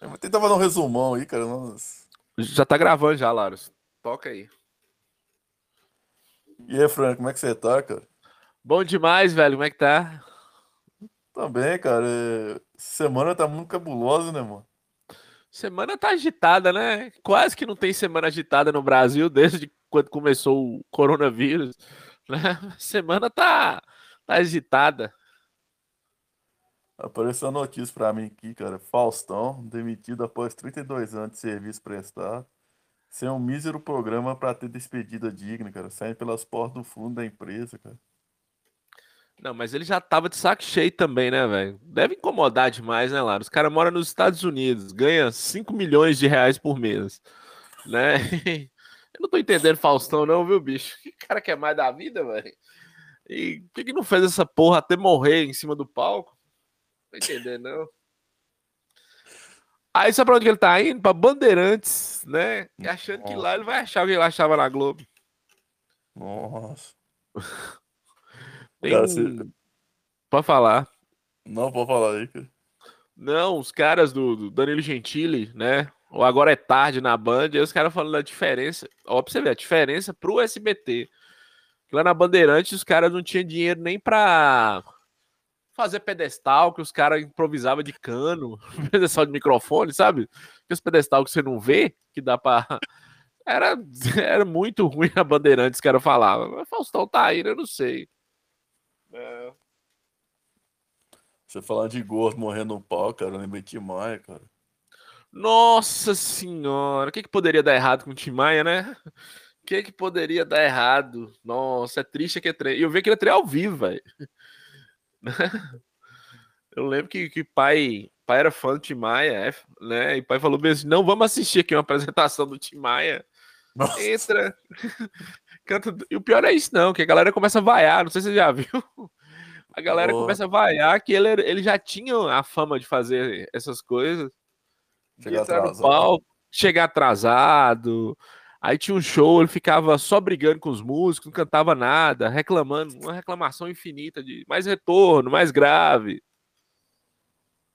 Eu vou tentar fazer um resumão aí, cara. Nossa. Já tá gravando já, Laros. Toca aí. E aí, Franco, como é que você tá, cara? Bom demais, velho. Como é que tá? Também, cara. é, Semana tá muito cabulosa, né, mano? Semana tá agitada, né? Quase que não tem semana agitada no Brasil desde quando começou o coronavírus. Né? Semana tá, tá agitada. Apareceu notícia pra mim aqui, cara. Faustão, demitido após 32 anos de serviço prestado. Sem um mísero programa pra ter despedida digna, cara. Saindo pelas portas do fundo da empresa, cara. Não, mas ele já tava de saco cheio também, né, velho? Deve incomodar demais, né, Lara? Os caras moram nos Estados Unidos, ganha 5 milhões de reais por mês, né? Eu não tô entendendo Faustão, não, viu, bicho? Que cara quer mais da vida, velho? E por que, que não fez essa porra até morrer em cima do palco? Não tô entendendo, não. Aí sabe pra onde ele tá indo? Pra Bandeirantes, né? E achando que lá ele vai achar o que ele achava na Globo. Nossa. Tem Cara, um- você- Pode falar. Não, pode falar aí, cara. Não, os caras do, do Danilo Gentili, né? Ou agora é tarde na Band, aí os caras falando da diferença. Ó, pra você ver, a diferença pro SBT. Lá na Bandeirantes os caras não tinham dinheiro nem pra fazer pedestal, que os caras improvisavam de cano, pedestal de microfone, sabe? Aqueles pedestal que você não vê, que dá pra. Era, era muito ruim a Bandeirantes, que era falava. Mas Faustão tá aí, né? eu não sei. É. Você falando de gordo morrendo no pau, cara. Eu lembrei de Maia, cara. Nossa senhora, o que, que poderia dar errado com o Tim Maia, né? O que, que poderia dar errado? Nossa, é triste que é trem. E eu vi aquele trem ao vivo, velho. Eu lembro que, que pai, pai era fã do Tim Maia, é, né? E pai falou bem assim: não, vamos assistir aqui uma apresentação do Tim Maia. Nossa. Entra. Canta... E o pior é isso, não, que a galera começa a vaiar, não sei se você já viu. A galera Boa. começa a vaiar que ele, ele já tinha a fama de fazer essas coisas de Chegar no atrasado. palco, chegar atrasado. Aí tinha um show, ele ficava só brigando com os músicos, não cantava nada, reclamando, uma reclamação infinita de mais retorno, mais grave.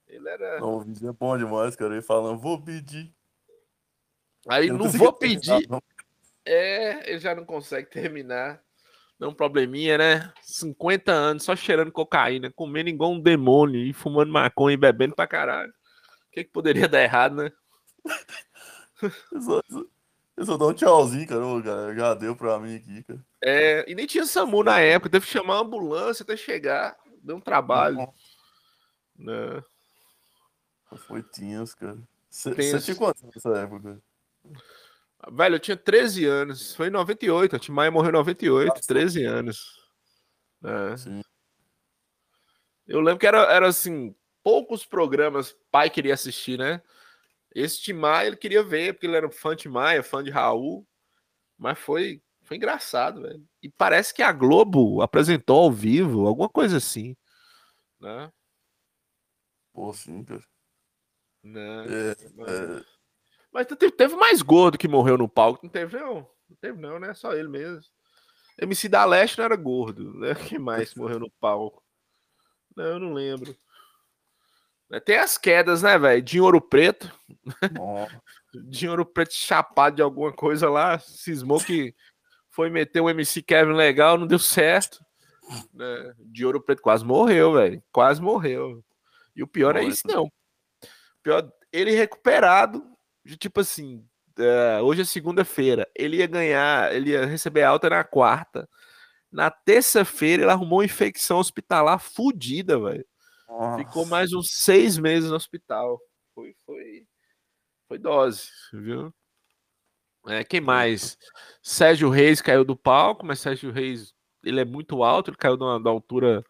Ele era. Não, o vídeo é bom demais, cara. Ele falando, vou pedir. Aí Eu não consegui vou pedir. não. É, ele já não consegue terminar. Não um probleminha, né? 50 anos só cheirando cocaína, comendo igual um demônio e fumando maconha e bebendo pra caralho. O que, que poderia dar errado, né? Eu só, dou um tchauzinho, cara. Ô, cara. Já deu pra mim aqui, cara. É, e nem tinha SAMU na época, teve que chamar uma ambulância até chegar. Deu um trabalho. Né? Foi tenso, cara. Você tinha quantos nessa época? Velho, eu tinha 13 anos. Foi em 98. A Tim Maia morreu em 98, 13 anos. É. Sim. Eu lembro que era, era assim, poucos programas pai queria assistir, né? Esse Tim Maia ele queria ver, porque ele era fã de Maia, fã de Raul. Mas foi, foi engraçado, velho. E parece que a Globo apresentou ao vivo, alguma coisa assim. Né? Pô, sim, cara. Né? É, é, Mas teve, teve mais gordo que morreu no palco. Não teve, não. Não teve, não, né? Só ele mesmo. MC da Leste não era gordo, né? Quem mais morreu no palco? Não, eu não lembro. Tem as quedas, né, velho? De Ouro Preto. De Ouro Preto chapado de alguma coisa lá. Cismou que foi meter o MC Kevin legal, não deu certo. Né? De Ouro Preto quase morreu, velho. Quase morreu. E o pior é Morreu. isso, não. O pior, ele recuperado, de tipo assim, é, hoje é segunda-feira, ele ia ganhar, ele ia receber alta na quarta. Na terça-feira ele arrumou uma infecção hospitalar fudida, velho. Ficou nossa. mais uns seis meses no hospital. Foi, foi, foi dose, viu? É, quem mais? Sérgio Reis caiu do palco, mas Sérgio Reis ele é muito alto, ele caiu de uma, da altura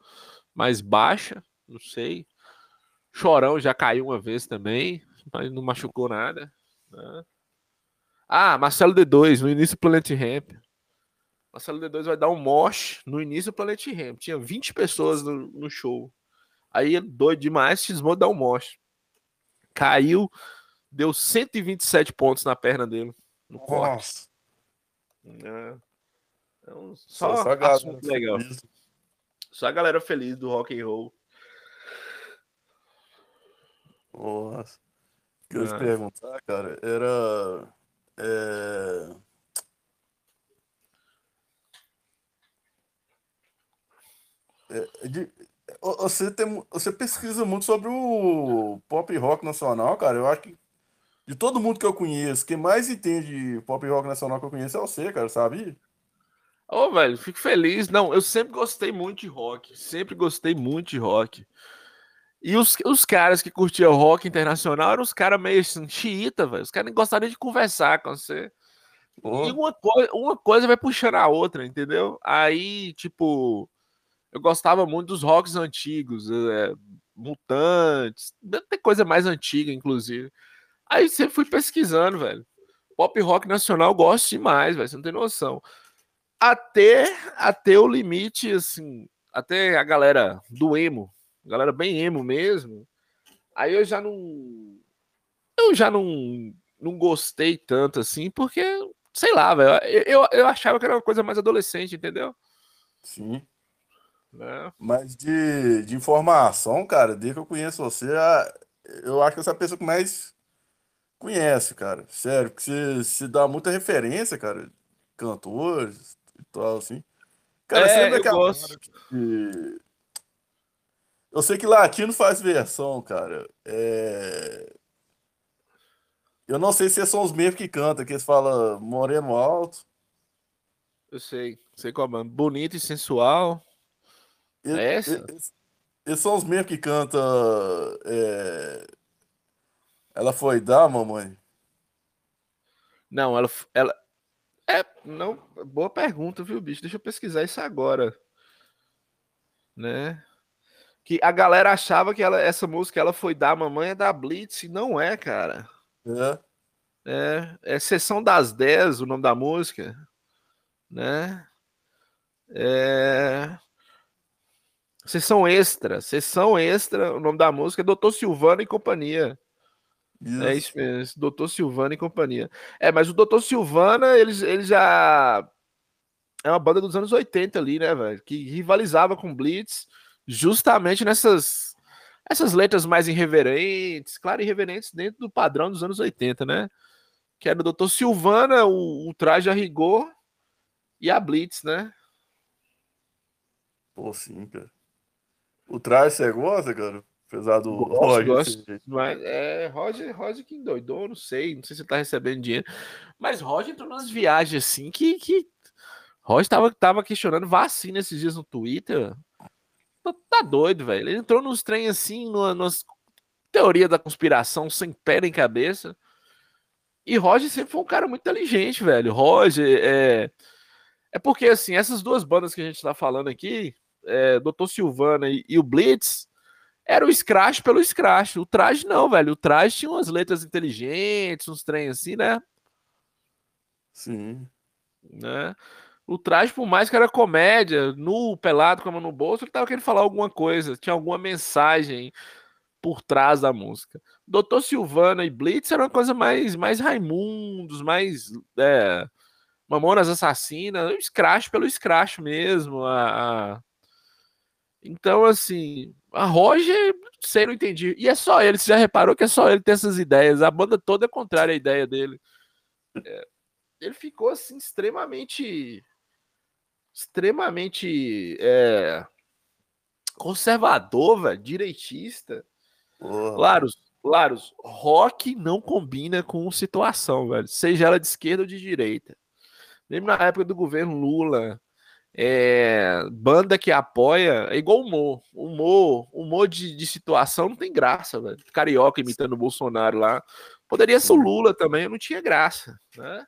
mais baixa, não sei. Chorão já caiu uma vez também, mas não machucou nada. né? Ah, Marcelo D2 no início do Planet Ramp. Marcelo D2 vai dar um mosh no início do Planet Ramp. Tinha 20 pessoas no, no show. Aí ele doido demais, cismou dar um mosh. Caiu, deu 127 pontos na perna dele. No corte. Nossa. É. Então, só, Só, só a galera assunto legal. feliz. Só a galera feliz do rock and roll. Nossa. que eu ia te Ah. perguntar, cara, era. é, é, de- o- você, tem, você pesquisa muito sobre o pop rock nacional, cara. Eu acho que de todo mundo que eu conheço, quem mais entende pop rock nacional que eu conheço é você, cara, sabe? Ô, velho, fico feliz. Não, eu sempre gostei muito de rock. Sempre gostei muito de rock. E os, os caras que curtiam rock internacional eram os caras meio assim, xiita, velho. Os caras nem gostariam de conversar com você. Pô, E uma, coi- uma coisa vai puxando a outra, entendeu? Aí, tipo, eu gostava muito dos rocks antigos, é, Mutantes, tem coisa mais antiga, inclusive. Aí sempre fui pesquisando, velho. Pop rock nacional eu gosto demais, velho. Você não tem noção. Até, até o limite, assim, até a galera do emo, galera bem emo mesmo. Aí eu já não. Eu já não, não gostei tanto assim, porque, sei lá, velho. Eu, eu, eu achava que era uma coisa mais adolescente, entendeu? sim. Né? Mas de, de informação, cara, desde que eu conheço você, eu acho que essa é a pessoa que mais conhece, cara. Sério, porque você se dá muita referência, cara. Cantores e tal, assim. Cara, você É, lembra eu aquela gosto. que- Eu sei que latino faz versão, cara. É... Eu não sei se são os mesmos que cantam, que eles falam moreno alto. Eu sei, sei como é. Bonito e sensual. É e- essa? Eles são os mesmos que cantam. é, Ela foi dar, mamãe. Não, ela, ela. É, não. Boa pergunta, viu, bicho? Deixa eu pesquisar isso agora. Né? Que a galera achava que ela, essa música ela foi da mamãe é da Blitz, e não é, cara. É. É, é Sessão das 10 o nome da música, né? É... Sessão extra, sessão extra, o nome da música é Doutor Silvano e Companhia. É isso mesmo, Doutor Silvana e companhia. É, mas o Doutor Silvana, eles, eles já. É uma banda dos anos 80 ali, né, velho? Que rivalizava com Blitz justamente nessas essas letras mais irreverentes, claro, irreverentes dentro do padrão dos anos 80, né? Que era o Doutor Silvana, o, o Traje a Rigor e a Blitz, né? Pô, sim, cara. O traje você gosta, cara? Apesar do Gosto, Roger gosto. ser- Mas é, Roger, Roger que endoidou, não sei, não sei se ele tá recebendo dinheiro. Mas Roger entrou nas viagens assim que. que... Roger tava, tava questionando vacina esses dias no Twitter. Tá, tá doido, velho. Ele entrou nos trem assim, numa, numas teoria da conspiração sem pé nem cabeça. E Roger sempre foi um cara muito inteligente, velho. Roger é. É porque, assim, essas duas bandas que a gente tá falando aqui, é, Dr. Silvana e, e o Blitz, era o Scratch pelo Scratch. O traje não, velho. O traje tinha umas letras inteligentes, uns trem assim, né? Sim. né? O traje, por mais que era comédia, nu, pelado, com a mão no bolso, ele tava querendo falar alguma coisa, tinha alguma mensagem por trás da música. Doutor Silvana e Blitz era uma coisa mais, mais Raimundos, mais é, Mamonas Assassinas, o Scratch pelo Scratch mesmo. A, a- Então, assim, a Roger, sei, não entendi. E é só ele, você já reparou que é só ele tem essas ideias. A banda toda é contrária à ideia dele. É, ele ficou, assim, extremamente. Extremamente. é, conservador, velho, direitista. Porra. Claro, claro, rock não combina com situação, velho. Seja ela de esquerda ou de direita. Mesmo na época do governo Lula, é, banda que apoia é igual humor. Humor, humor de, de situação não tem graça, velho. Carioca imitando o Bolsonaro lá. Poderia ser o Lula também, não tinha graça, né?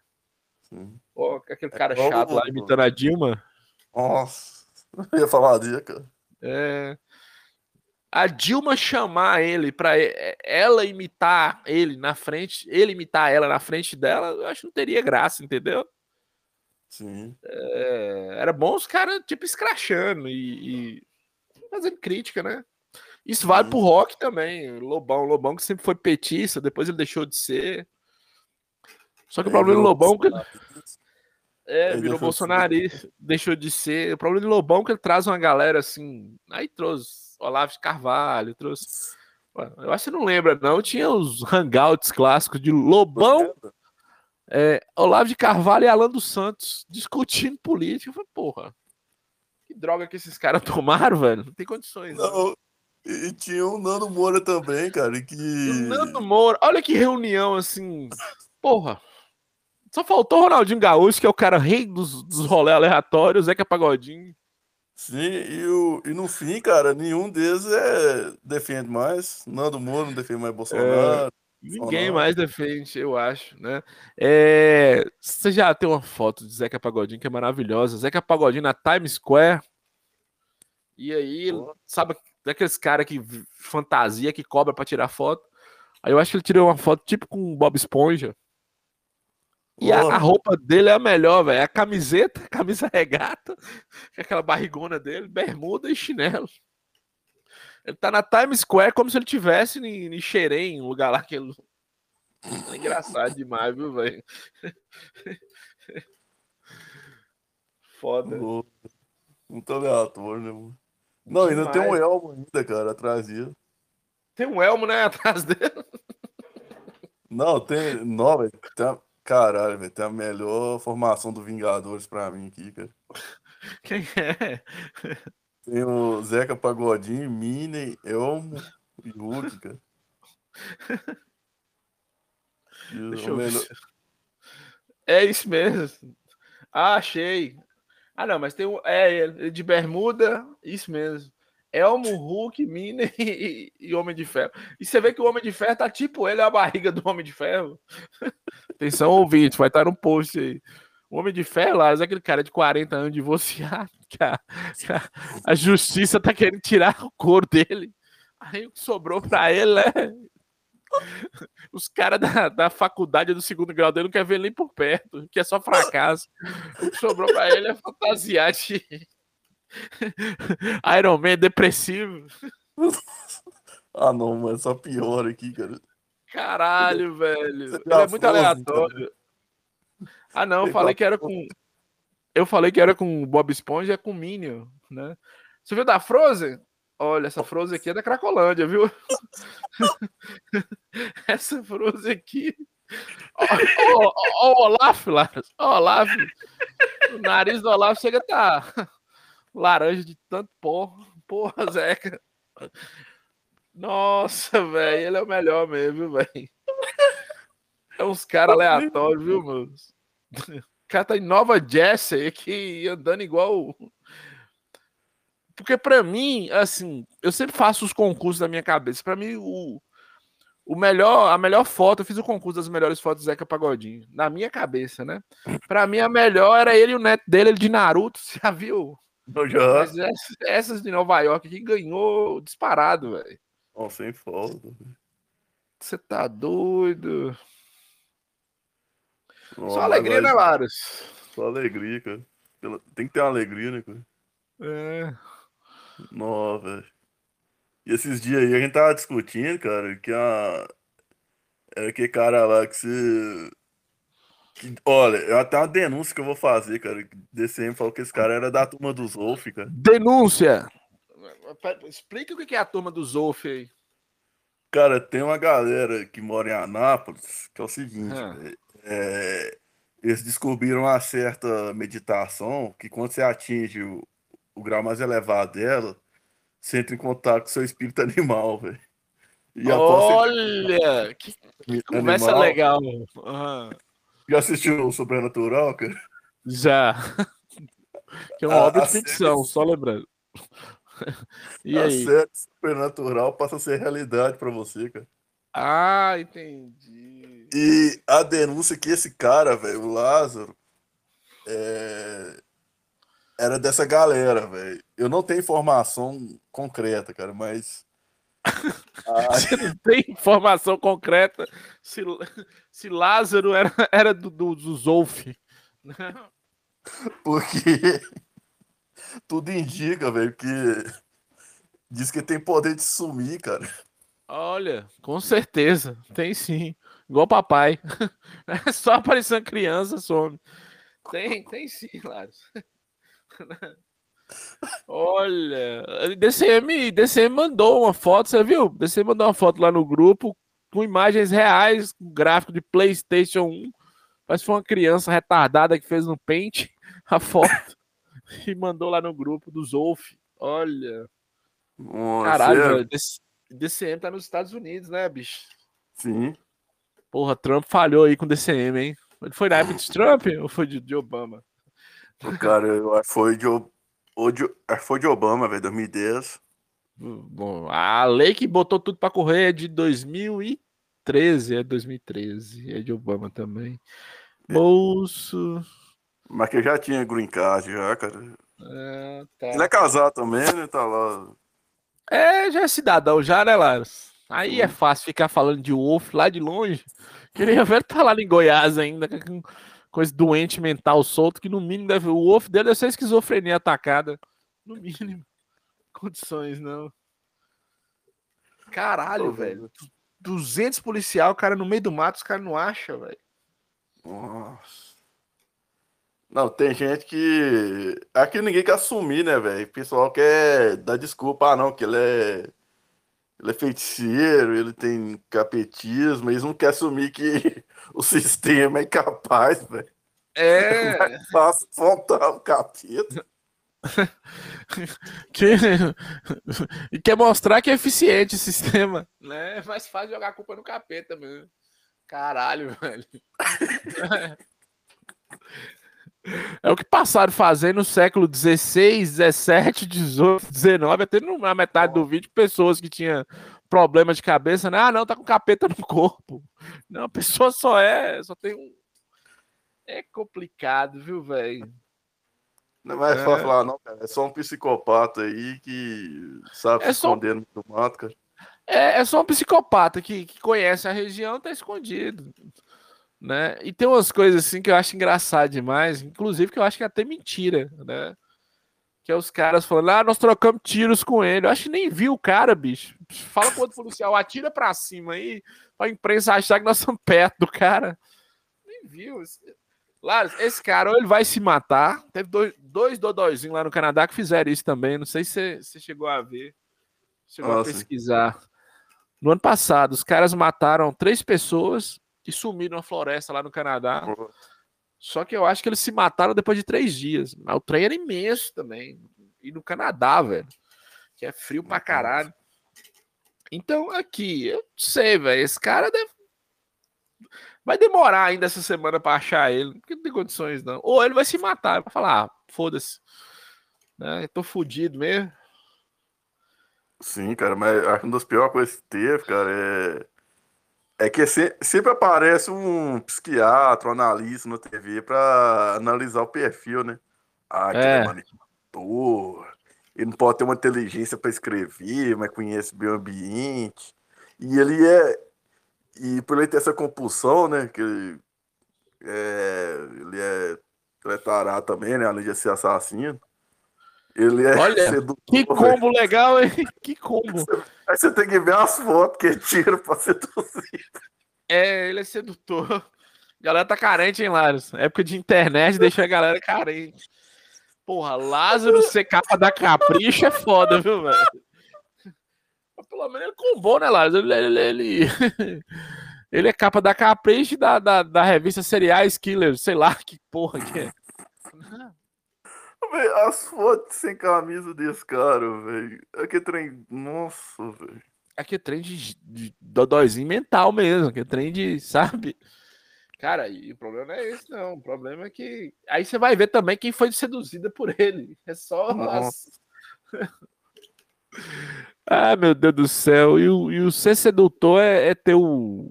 Sim. Ó, aquele cara igual chato lá o- imitando a Dilma. Nossa. Eu ia falar disso, cara. É, a Dilma chamar ele para ela imitar ele na frente, ele imitar ela na frente dela, eu acho que não teria graça, entendeu? Sim. É, era bom os caras, tipo, escrachando e, e fazendo crítica, né? Isso vale Sim. pro rock também. Lobão, Lobão que sempre foi petista, depois ele deixou de ser. Só que o Aí problema do Lobão é que é, Aí virou bolsonarista, deixou de ser. O problema do Lobão é que ele traz uma galera assim. Aí trouxe Olavo de Carvalho, trouxe Eu acho que você não lembra, não. Tinha os hangouts clássicos de Lobão, é, Olavo de Carvalho e Alan dos Santos discutindo política. Eu falei, porra, que droga que esses caras tomaram, velho. Não tem condições. Não. Né? E tinha o Nando Moura também, cara, que... O Nando Moura, olha que reunião, assim, porra. Só faltou o Ronaldinho Gaúcho, que é o cara rei dos, dos rolês aleatórios, Zeca Pagodinho. Sim, e, o, e no fim, cara, nenhum deles é, defende mais. Nando Moura não defende mais Bolsonaro. É, ninguém mais defende, eu acho, né? É, você já tem uma foto de Zeca Pagodinho que é maravilhosa. Zeca Pagodinho na Times Square. E aí, sabe, daqueles cara que fantasia, que cobra para tirar foto. Aí eu acho que ele tirou uma foto tipo com Bob Esponja. E a, a, roupa dele é a melhor, velho. A camiseta, a camisa regata, aquela barrigona dele, bermuda e chinelo. Ele tá na Times Square como se ele tivesse em, em Xerém, um lugar lá que ele. É engraçado demais, viu, velho? Foda. Muito aleatório, né, mano? Não, ainda tem um elmo ainda, cara, atrás dele. Tem um elmo, né, atrás dele? Não, tem. Não, velho. Tem... Caralho, velho, tem a melhor formação do Vingadores pra mim aqui, cara. Quem é? Tem o Zeca Pagodinho, Minnie, Elmo e Hulk, cara. Deixa eu melhor... ver. É isso mesmo. Ah, achei. Ah, não, mas tem o. É, de bermuda, isso mesmo. Elmo, Hulk, Minnie e, e, Homem de Ferro. E você vê que o Homem de Ferro tá tipo ele, a barriga do Homem de Ferro. Atenção, ouvinte, vai estar no post aí. O Homem de Ferro, lá, é aquele cara de 40 anos divorciado, que a, a, justiça tá querendo tirar o couro dele. Aí o que sobrou pra ele é. Os caras da, da faculdade do segundo grau dele não querem ver ele nem por perto, que é só fracasso. O que sobrou pra ele é fantasiar de Iron Man depressivo. ah, não, mas só pior aqui, cara. Caralho, velho. É muito aleatório. Ah, não, eu falei que era com. Eu falei que era com Bob Esponja, é com Minion, né? Você viu da Frozen? Olha, essa Frozen aqui é da Cracolândia, viu? essa Frozen aqui. Ó, o Olaf, Laras. Ó, Olaf. O nariz do Olaf chega a tá laranja de tanto porra. Porra, Zeca. Nossa, velho, ele é o melhor mesmo, velho. É uns caras aleatórios, viu, meus? O cara tá em Nova Jersey aqui, andando igual. Porque para mim, assim, eu sempre faço os concursos da minha cabeça. Para mim, o, o melhor, a melhor foto, eu fiz o concurso das melhores fotos do Zeca Pagodinho, na minha cabeça, né? Para mim, a melhor era ele e o neto dele, ele de Naruto. Você já viu? Mas essas de Nova York que ganhou disparado, velho. Oh, sem falta. Você tá doido? Oh, Só alegria, né, Laros? Só alegria, cara. Tem que ter uma alegria, né, cara? É. Nossa, velho. E esses dias aí a gente tava discutindo, cara, que a. Era que cara lá que você Olha, eu até uma denúncia que eu vou fazer, cara. DCM falou que esse cara era da turma do Zolf, cara. Denúncia! Explica o que é a turma do Zolf aí. Cara, tem uma galera que mora em Anápolis, que é o seguinte, é, é, eles descobriram uma certa meditação que quando você atinge o, o grau mais elevado dela, você entra em contato com seu espírito animal, velho. Olha! Você... Que, que conversa animal, legal. Uhum. Já assistiu o Sobrenatural, cara? Já. Que é uma a, obra de ficção, série... só lembrando. E a aí? série Supernatural passa a ser realidade para você, cara. Ah, entendi. E a denúncia que esse cara, velho, o Lázaro, é... era dessa galera, velho. Eu não tenho informação concreta, cara, mas Você não tem informação concreta se, se Lázaro era, era do, do, do Zolf. Porque tudo indica, velho, que diz que tem poder de sumir, cara. Olha, com certeza, tem sim. Igual papai. Só aparecendo criança, some. Tem, tem sim, Lázaro. Olha, DCM, DCM mandou uma foto, você viu? DCM mandou uma foto lá no grupo com imagens reais, gráfico de PlayStation 1. Parece que foi uma criança retardada que fez no Paint a foto e mandou lá no grupo do Zolf. Olha. Nossa, Caralho, é- velho. DCM tá nos Estados Unidos, né, bicho? Sim. Porra, Trump falhou aí com DCM, hein? Ele foi na época de Trump ou foi de, de Obama? O cara, eu foi de, O- ou de, foi de Obama, velho, 2010. Bom, a lei que botou tudo pra correr é de 2013, é 2013, é de Obama também. Bolso. Mas que já tinha green card, já, cara. É, Ele tá. é casado também, né? Tá lá. É, já é cidadão, já, né, Laros? Aí é fácil ficar falando de Wolf lá de longe. Queria ver tá lá em Goiás ainda, com coisa doente mental solto, que no mínimo deve. O Wolf dele deve ser esquizofrenia atacada. No mínimo. Condições, não. Caralho, Tô velho. vendo. 200 policial, o cara no meio do mato, os caras não acham, velho. Nossa. Não, tem gente que. Aqui ninguém quer assumir, né, velho? O pessoal quer dar desculpa, ah, não, que ele é. Ele é feiticeiro, ele tem capetismo, eles não querem assumir que o sistema é incapaz, velho. É. Fácil montar o capeta. que... e quer mostrar que é eficiente o sistema, né? É mais fácil jogar a culpa no capeta mesmo. Caralho, velho. É o que passaram fazendo no século XVI, XVII, XVIII, XIX, até na metade do vídeo, pessoas que tinham problema de cabeça, né? Ah, não, tá com capeta no corpo. Não, a pessoa só é, só tem um. É complicado, viu, velho? Não é mais É. fácil falar, não, cara. É só um psicopata aí que sabe É se só- esconder no mato, cara. É, é só um psicopata que, que conhece a região, tá escondido. Né? E tem umas coisas assim que eu acho engraçado demais, inclusive que eu acho que é até mentira, né? Que é os caras falando, ah, nós trocamos tiros com ele. Eu acho que nem viu o cara, bicho. Fala pro outro policial, atira pra cima aí, pra imprensa achar que nós estamos perto do cara. Nem viu. Laros, esse cara, ou ele vai se matar. Teve dois, dois dodóizinhos lá no Canadá que fizeram isso também. Não sei se você- chegou a ver. Chegou a Nossa. pesquisar. No ano passado, os caras mataram três pessoas que sumiram na floresta lá no Canadá. Só que eu acho que eles se mataram depois de três dias. Mas o trem era imenso também. E no Canadá, velho. Que é frio pra caralho. Então, aqui, eu não sei, velho. Esse cara deve. Vai demorar ainda essa semana pra achar ele. Porque não tem condições, não. Ou ele vai se matar. Vai falar, ah, foda-se. Né? eu Tô fudido mesmo. Sim, cara, mas acho que uma das piores coisas que teve, cara, é. É que se- sempre aparece um psiquiatra, um analista na TV pra analisar o perfil, né? Ah, que ele É. manipulador, ele não pode ter uma inteligência pra escrever, mas conhece bem o ambiente. E ele é. E por ele ter essa compulsão, né? Que ele é, ele é, ele é tarado também, né? Além de ser assassino. Ele é Olha, sedutor, Que velho. combo legal, hein? Que combo. Aí você tem que ver as fotos que ele tira pra seduzir. É, ele é sedutor. A galera tá carente, hein, Lázaro? Época de internet deixa a galera carente. Porra, Lázaro ser capa da capricha é foda, viu, velho? Mas pelo menos ele combou, né, Lázaro? Ele, ele, ele, ele é capa da capricha da, da, da revista Seriais Killer, sei lá que porra que é. Véi, As fotos sem camisa desse cara, velho. Aquele trem. Nossa, velho. É trem de, de dodóizinho mental mesmo, que é trem de, sabe? Cara, e o problema não é esse, não. O problema é que. Aí você vai ver também quem foi seduzida por ele. É só. as- ah, meu Deus do céu. E o, e o ser sedutor é, é ter o,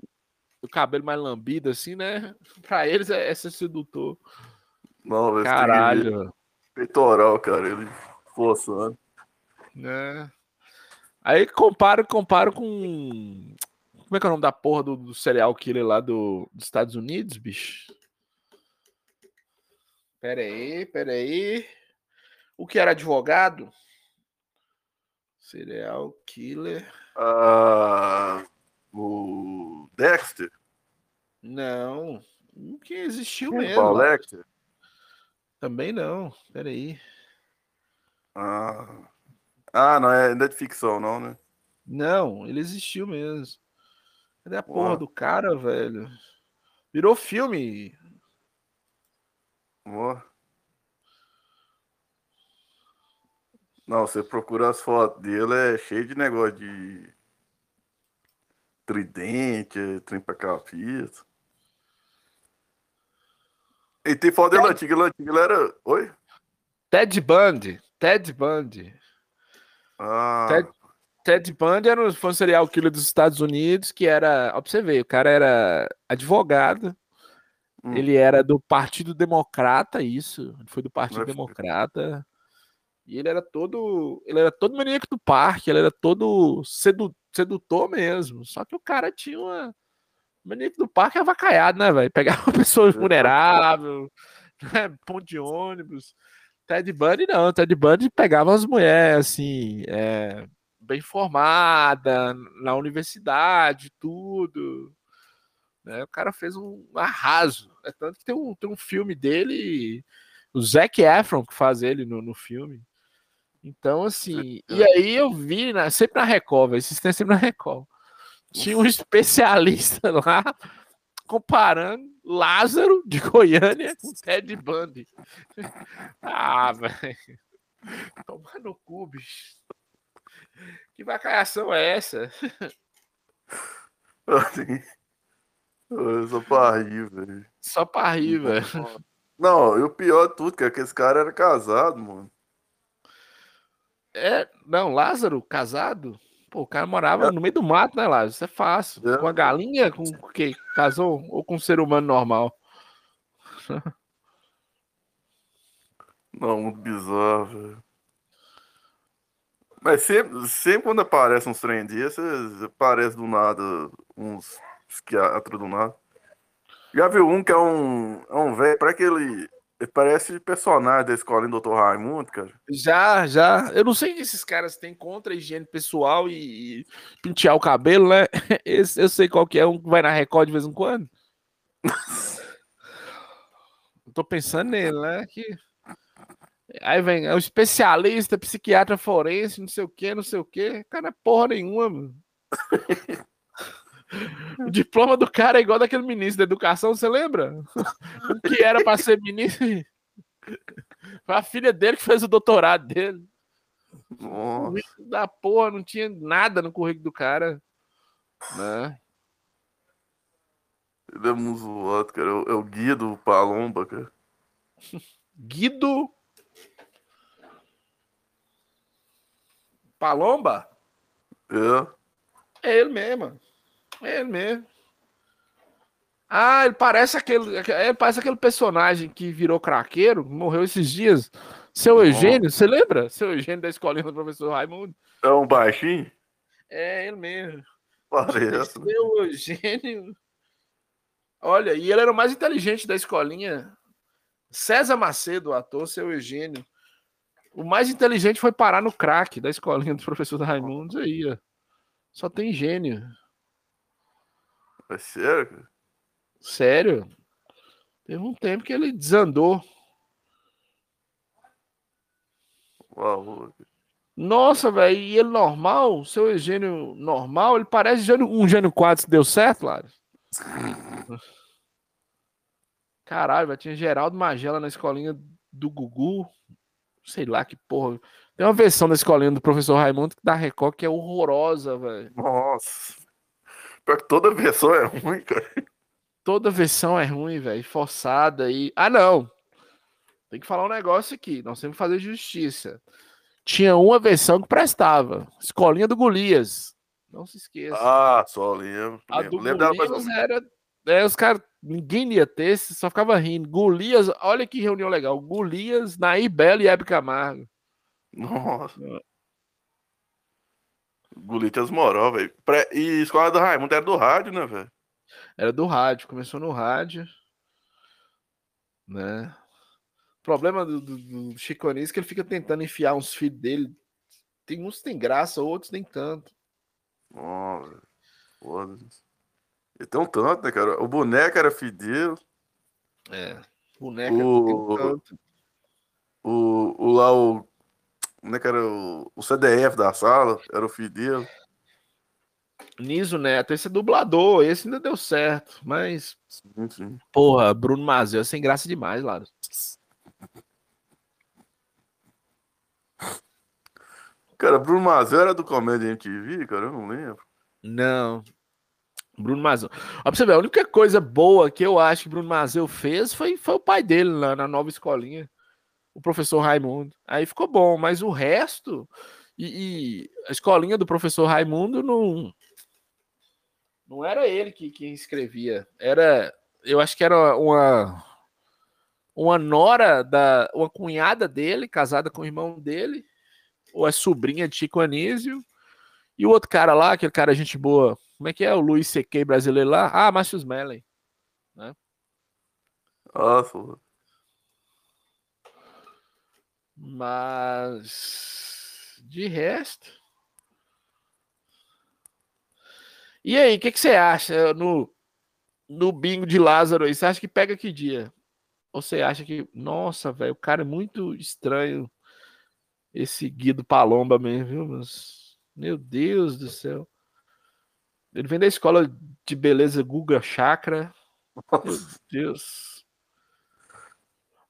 o cabelo mais lambido, assim, né? Pra eles é, é ser sedutor. Não, que Caralho. Peitoral, cara. Ele forçando. né? Aí comparo, comparo com. Como é que é o nome da porra do, do serial killer lá do, dos Estados Unidos, bicho? Pera aí, pera aí. O que era advogado? Serial killer. Ah, o Dexter. Não. O que existiu Hannibal mesmo. lá. Lecter. Também não. Pera aí. Ah. ah, não é, é de ficção, não, né? Não, ele existiu mesmo. Cadê a porra do cara, velho? Virou filme. Boa. Não, você procura as fotos dele, é cheio de negócio de tridente, trem pra capita. E tem foto dele antiga, ele antiga, ele era. Oi? Ted Bundy. Ted Bundy. Ah. Ted, Ted Bundy era um, foi um serial killer dos Estados Unidos que era. Ó, pra você ver, o cara era advogado. Hum. Ele era do Partido Democrata, isso. Ele foi do Partido Democrata. E ele era todo. Ele era todo maníaco do parque, ele era todo sedu, sedutor mesmo. Só que o cara tinha uma. Maníaco do parque avacaiado, né, velho? Pegava pessoas vulneráveis, né? ponto de ônibus. Ted Bundy não, Ted Bundy pegava as mulheres, assim, é, bem formada, na universidade, tudo. Né? O cara fez um arraso. É tanto que tem um, tem um filme dele, o Zac Efron que faz ele no, no filme. Então, assim, e aí eu vi, né, sempre na Record, esses tempos sempre na Record. Tinha um especialista lá comparando Lázaro de Goiânia com Ted Bundy. Ah, velho. Toma no cu, bicho. Que vacaiação é essa? Só pra rir, velho. Só pra rir, velho. Não, e o pior de tudo, que é que esse cara era casado, mano. É, não, Lázaro, casado? Pô, o cara morava no meio do mato, né, Lázaro? Isso é fácil. É. Com a galinha, com o que? Casou? Ou com um ser humano normal? Não, muito bizarro, velho. Mas sempre, sempre quando aparece uns trem desses, aparece do nada uns psiquiatras do nada. Já viu um que é um, é um velho, para aquele ele parece personagem da escola do Dr. Raimundo, cara. Já, já. Eu não sei o que esses caras têm contra higiene pessoal e, pentear o cabelo, né? Esse, eu sei qual que é, um que vai na Record de vez em quando. tô pensando nele, né? Que... Aí vem, é o especialista, psiquiatra forense, não sei o que, não sei o que. Cara, é porra nenhuma, mano. O diploma do cara é igual daquele ministro da educação, você lembra? O que era para ser ministro? Foi a filha dele que fez o doutorado dele. Nossa. Da porra, não tinha nada no currículo do cara. Né? Ele é muito zoado, cara. É o é Guido Palomba, cara. Guido Palomba? É. É ele mesmo. É ele mesmo. Ah, ele parece aquele, ele parece aquele personagem que virou craqueiro, morreu esses dias. Seu Eugênio, você lembra? Seu Eugênio da escolinha do professor Raimundo. É um baixinho? É, ele mesmo. Parece. Seu Eugênio. Olha, e ele era o mais inteligente da escolinha. César Macedo, o ator, seu Eugênio. O mais inteligente foi parar no crack da escolinha do professor Raimundo. Aí, ó. Só tem gênio. É sério? Sério? Teve um tempo que ele desandou. Uau. Nossa, velho, e ele normal, seu Eugênio normal, ele parece um Gênio 4 deu certo, Lário? Caralho, velho, tinha Geraldo Magela na escolinha do Gugu. Sei lá que porra. Tem uma versão da escolinha do professor Raimundo que dá Record que é horrorosa, velho. Nossa. Pior que toda versão é ruim, cara. Toda versão é ruim, velho. Forçada e. Ah, não. Tem que falar um negócio aqui. Nós temos que fazer justiça. Tinha uma versão que prestava. Escolinha do Golias. Não se esqueça. Ah, só lembro. A do Golias era. É, os caras. Ninguém ia ter, só ficava rindo. Golias, olha que reunião legal. Golias, Nair Belo e Hebe Camargo. Nossa. Golitas Moró, velho. E escola do Raimundo era do rádio, né, velho? Era do rádio, começou no rádio. Né? O problema do, do, do Chico Anísio é que ele fica tentando enfiar uns filhos dele. Tem uns que tem graça, outros nem tanto. Oh, foda-se. E tem um tanto, né, cara? O boneco era fidel. É, boneco o... tem tanto. O, o lá, o Como é que era o, o CDF da sala? Era o filho dele. Niso Neto, esse é dublador, esse ainda deu certo, mas. Sim, sim. Porra, Bruno Mazeu é sem graça demais, Laro. Cara, Bruno Mazeu era do Comédia MTV, cara, eu não lembro. Não. Bruno Mazeu. Ó, você ver, a única coisa boa que eu acho que Bruno Mazeu fez foi, foi o pai dele lá na nova escolinha, o professor Raimundo. Aí ficou bom, mas o resto. E, e a escolinha do professor Raimundo não. Não era ele que, que escrevia. Era. Eu acho que era uma. Uma nora da. Uma cunhada dele, casada com o irmão dele. Ou a sobrinha de Chico Anísio. E o outro cara lá, aquele cara gente boa, como é que é? O Luiz C.K. brasileiro lá? Ah, Márcio Smelling. Né? Nossa. Mas de resto. E aí, o que, que você acha no, no bingo de Lázaro aí? Você acha que pega que dia? Ou você acha que, nossa, velho, o cara é muito estranho. Esse Guido Palomba mesmo, viu? Mas, meu Deus do céu. Ele vem da escola de beleza Guga Chakra. Meu Deus.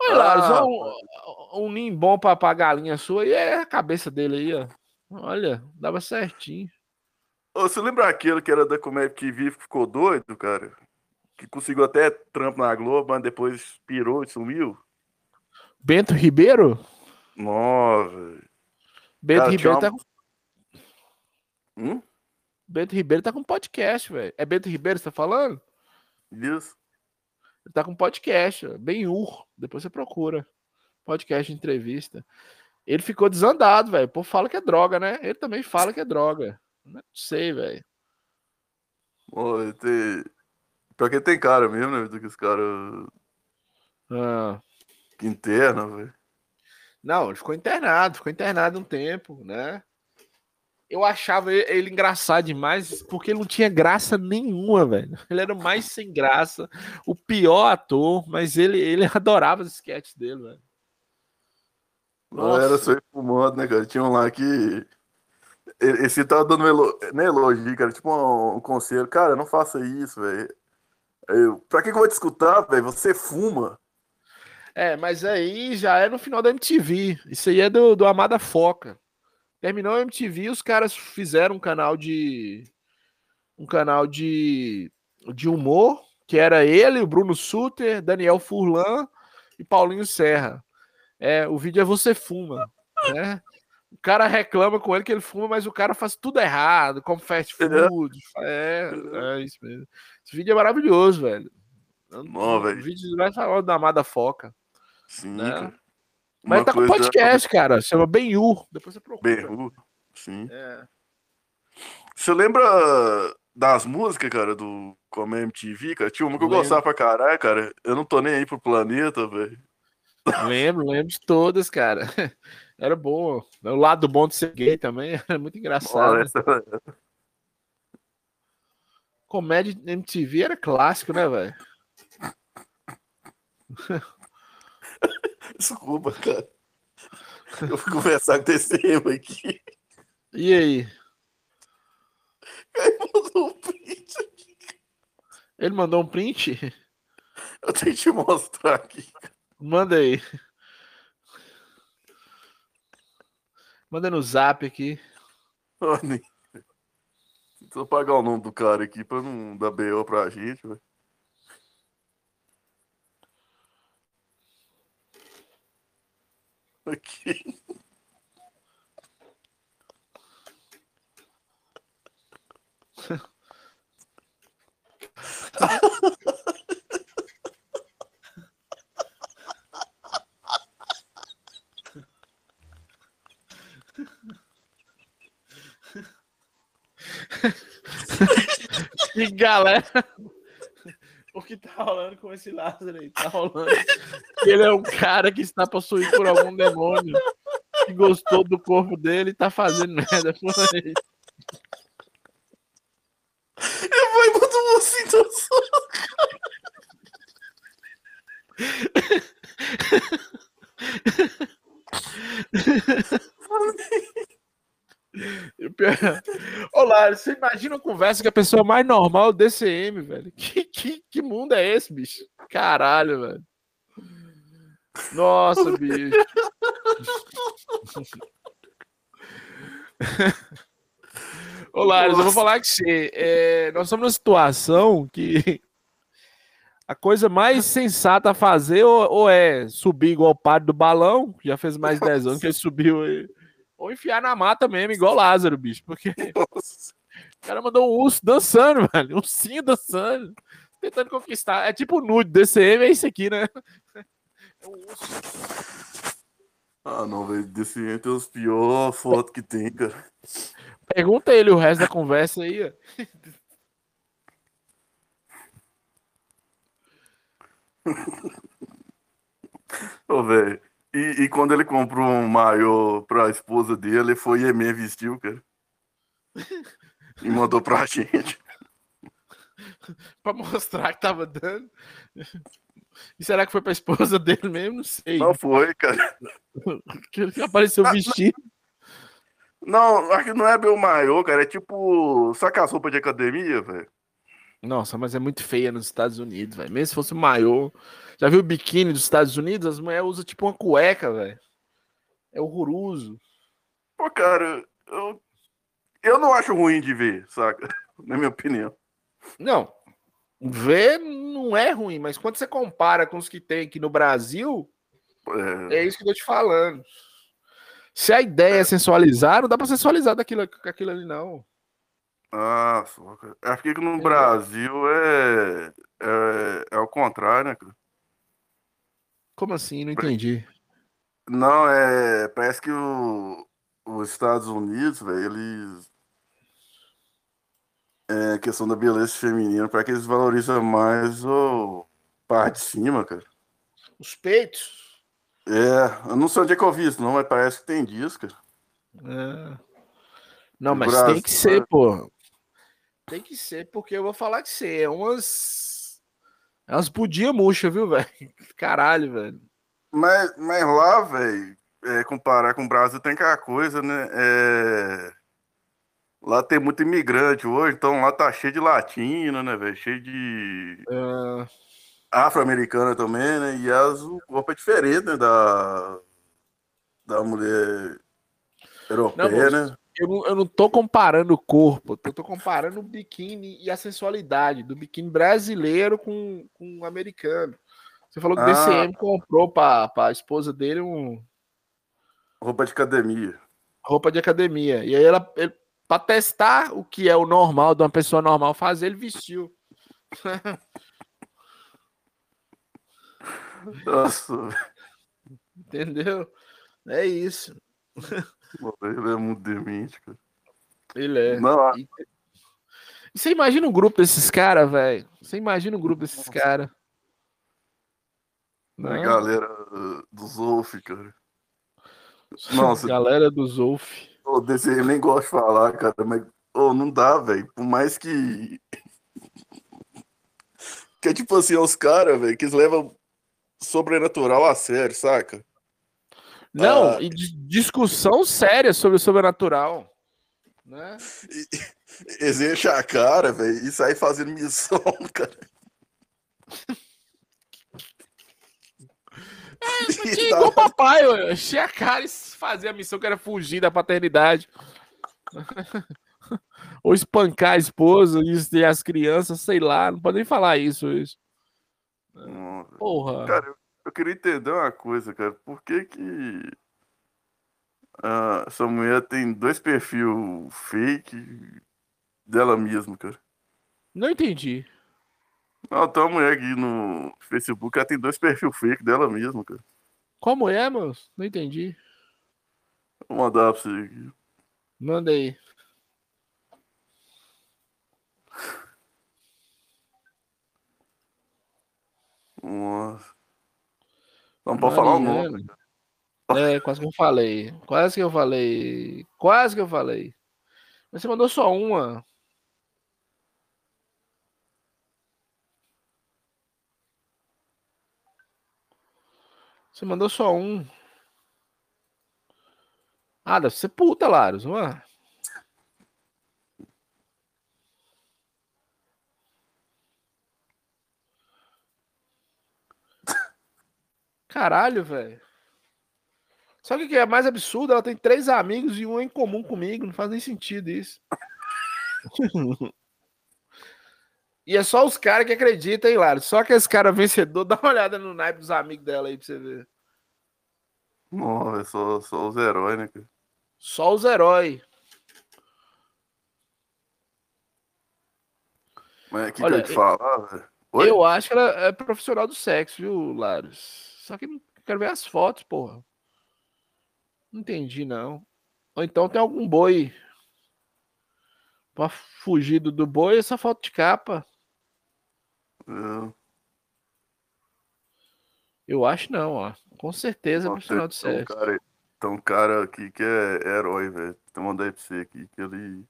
Olha lá, Ah, só um, um ninho bom pra, pra galinha sua e é a cabeça dele aí, ó. Olha, dava certinho. Ô, Você lembra aquele que era da Comédia que vive que ficou doido, cara? Que conseguiu até trampo na Globo, mas depois pirou e sumiu? Bento Ribeiro? Nossa. Bento Cara, Ribeiro tá com. Hum? Bento Ribeiro tá com podcast, velho. É Bento Ribeiro que você tá falando? Isso. Ele tá com podcast, bem ur. Depois você procura. Podcast de entrevista. Ele ficou desandado, velho. O povo fala que é droga, né? Ele também fala que é droga. Não sei, velho. Tem... Pior que tem cara mesmo, né? Do que os caras Ah. que internam, velho. Não, ele ficou internado, ficou internado um tempo, né? Eu achava ele, engraçado demais, porque ele não tinha graça nenhuma, velho. Ele era o mais sem graça, o pior ator, mas ele, ele adorava os sketches dele, velho. Não era só fumando, né, cara? Tinha um lá que. Esse tava dando um elo... não é elogio, cara. Tipo um, um conselho. Cara, não faça isso, velho. Eu, Pra que, que eu vou te escutar, velho? Você fuma. É, mas aí já é no final da MTV. Isso aí é do, do Amada Foca. Terminou a MTV, os caras fizeram um canal de. Um canal de, de humor, que era ele, o Bruno Suter, Daniel Furlan e Paulinho Serra. É, o vídeo é Você Fuma. Né? O cara reclama com ele que ele fuma, mas o cara faz tudo errado, como fast food. É, é isso mesmo. Esse vídeo é maravilhoso, velho. O velho. vídeo vai falar da Amada Foca. Sim, Né? cara. Mas Uma tá com podcast, cara. Chama Benhur. Depois você procura. Berru. Sim. É. Você lembra das músicas, cara, do Como MTV, cara? Tinha uma que eu Lembro. gostava pra caralho, cara. Eu não tô nem aí pro planeta, velho. Lembro, lembro de todas, cara. Era bom. O lado bom de ser gay também era muito engraçado. Essa- Comédia MTV era clássico, né, velho? Desculpa, cara. Eu fui conversar com esse erro aqui. E aí? Aí mandou um print. Ele mandou um print? Eu tenho que te mostrar aqui. Manda aí. Manda no zap aqui. Olha, Vou pagar o nome do cara aqui pra não dar BO pra gente, velho. Aqui. E galera, o que tá rolando com esse Lázaro aí? Tá rolando. que Ele é um cara que está possuído por algum demônio que gostou do corpo dele e tá fazendo merda por aí. Vai, manda uma situação. Olá, você imagina uma conversa com a pessoa mais normal do DCM, velho? Que, que, que mundo é esse, bicho? Caralho, velho. Nossa, bicho. Olá, eu vou falar que você. É, nós estamos numa situação que a coisa mais sensata a fazer ou, ou é subir igual o padre do balão, que já fez mais de 10 anos que ele subiu aí, ou enfiar na mata mesmo, igual Lázaro, bicho, porque Nossa. o cara mandou um urso dançando, velho, um ursinho dançando, tentando conquistar. É tipo nude, DCM é isso aqui, né? É um urso. Ah, não, velho, DCM tem os piores fotos que tem, cara. Pergunta ele o resto da conversa aí, ó. Ô, velho. E, e, quando ele comprou um maiô pra esposa dele, foi Emê vestiu, cara. E mandou pra gente. pra mostrar que tava dando. E será que foi pra esposa dele mesmo? Não sei. Não foi, cara. Que apareceu vestido. Não, acho que não é meu maiô, cara. É tipo. As roupas de academia, velho. Nossa, mas é muito feia nos Estados Unidos, velho. Mesmo se fosse maiô. Já viu o biquíni dos Estados Unidos? As mulheres usam tipo uma cueca, velho. É horroroso. Pô, cara, eu, eu não acho ruim de ver, saca? Na minha opinião. Não. Ver não é ruim, mas quando você compara com os que tem aqui no Brasil, é, é isso que eu tô te falando. Se a ideia é, é sensualizar, não dá pra sensualizar daquilo, aquilo ali, não. Ah, só, cara. Acho que no Brasil é, é, é o contrário, né, cara? Como assim? Não entendi. Não, é. Parece que o, os Estados Unidos, velho, eles. É questão da beleza feminina, para que eles valorizam mais o parte de cima, cara. Os peitos? É, eu não sei onde é que eu vi isso, não, mas parece que tem disso, cara. É. Não, mas tem que ser, pô. Tem que ser, porque eu vou falar que você é umas. É umas pudia murcha, viu, velho? Caralho, velho. Mas, mas lá, velho, é, comparar com o Brasil tem aquela coisa, né? É... Lá tem muito imigrante hoje, então lá tá cheio de latino, né, velho? Cheio de. É... Afro-americana também, né? E as, o corpo é diferente, né? Da, da mulher europeia, Não, né? Eu não, eu não tô comparando o corpo, eu tô comparando o biquíni e a sensualidade do biquíni brasileiro com, com o americano. Você falou que o DCM ah. comprou para a esposa dele um. Roupa de academia. Roupa de academia. E aí ela, para testar o que é o normal de uma pessoa normal fazer, ele vestiu. Nossa. Entendeu? É isso. Ele é muito demente, cara. Ele é. Não, e... você imagina um grupo desses caras, velho? Você imagina um grupo desses caras? A galera uh, do Zolf, cara. Nossa. galera do Zolf. Oh, desse, eu nem gosto de falar, cara, mas oh, não dá, velho. Por mais que. que é tipo assim, os caras, velho, que eles levam sobrenatural a sério, saca? Não, ah, e discussão séria sobre o sobrenatural. Né? Enchem a cara, velho, e saem fazendo missão, cara. É, tinha igual o papai, eu encher a cara e fazer a missão que era fugir da paternidade. Ou espancar a esposa e as crianças, sei lá, não pode nem falar isso. isso. Porra. Cara, eu queria entender uma coisa, cara. Por que que uh, essa mulher tem dois perfis fake dela mesma, cara? Não entendi. Não, tem uma mulher aqui no Facebook, ela tem dois perfis fake dela mesma, cara. Qual mulher, moço? Não entendi. Vou mandar pra você aqui. Manda aí. Nossa. Não pode falar o nome. É, quase que eu falei. Quase que eu falei. Quase que eu falei. Mas você mandou só uma. Você mandou só um. Ah, deve ser puta, Laros, não Caralho, velho. Só que o que é mais absurdo, ela tem três amigos e um em comum comigo. Não faz nem sentido isso. e é só os caras que acreditam, hein, Lara? Só que esse cara vencedor, dá uma olhada no naipe dos amigos dela aí pra você ver. Não, é só, só os heróis, né? Só os heróis. Mas o que, Olha, que eu te falar, velho? Eu acho que ela é profissional do sexo, viu, Laros? Só que não quero ver as fotos, porra. Não entendi, não. Ou então tem algum boi. Pra fugir do, boi, essa foto de capa. É. Eu acho não, ó. Com certeza é profissional do sexo. Um cara, tem um cara aqui que é herói, velho. Tem uma pra você aqui que ele.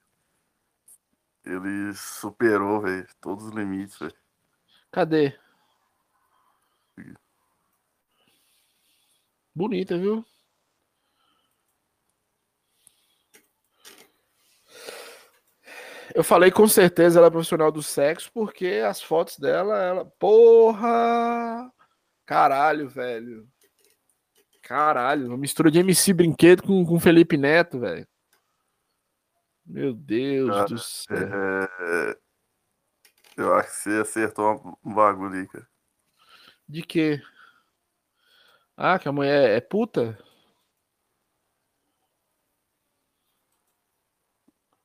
Ele superou, velho, todos os limites, velho. Cadê? Bonita, viu? Eu falei com certeza ela é profissional do sexo, porque as fotos dela, ela. Porra! Caralho, velho. Caralho, uma mistura de MC Brinquedo com, com Felipe Neto, velho. Meu Deus cara, do céu. É... Eu acho que você acertou um bagulho aí, cara. De quê? Ah, que a mulher é puta?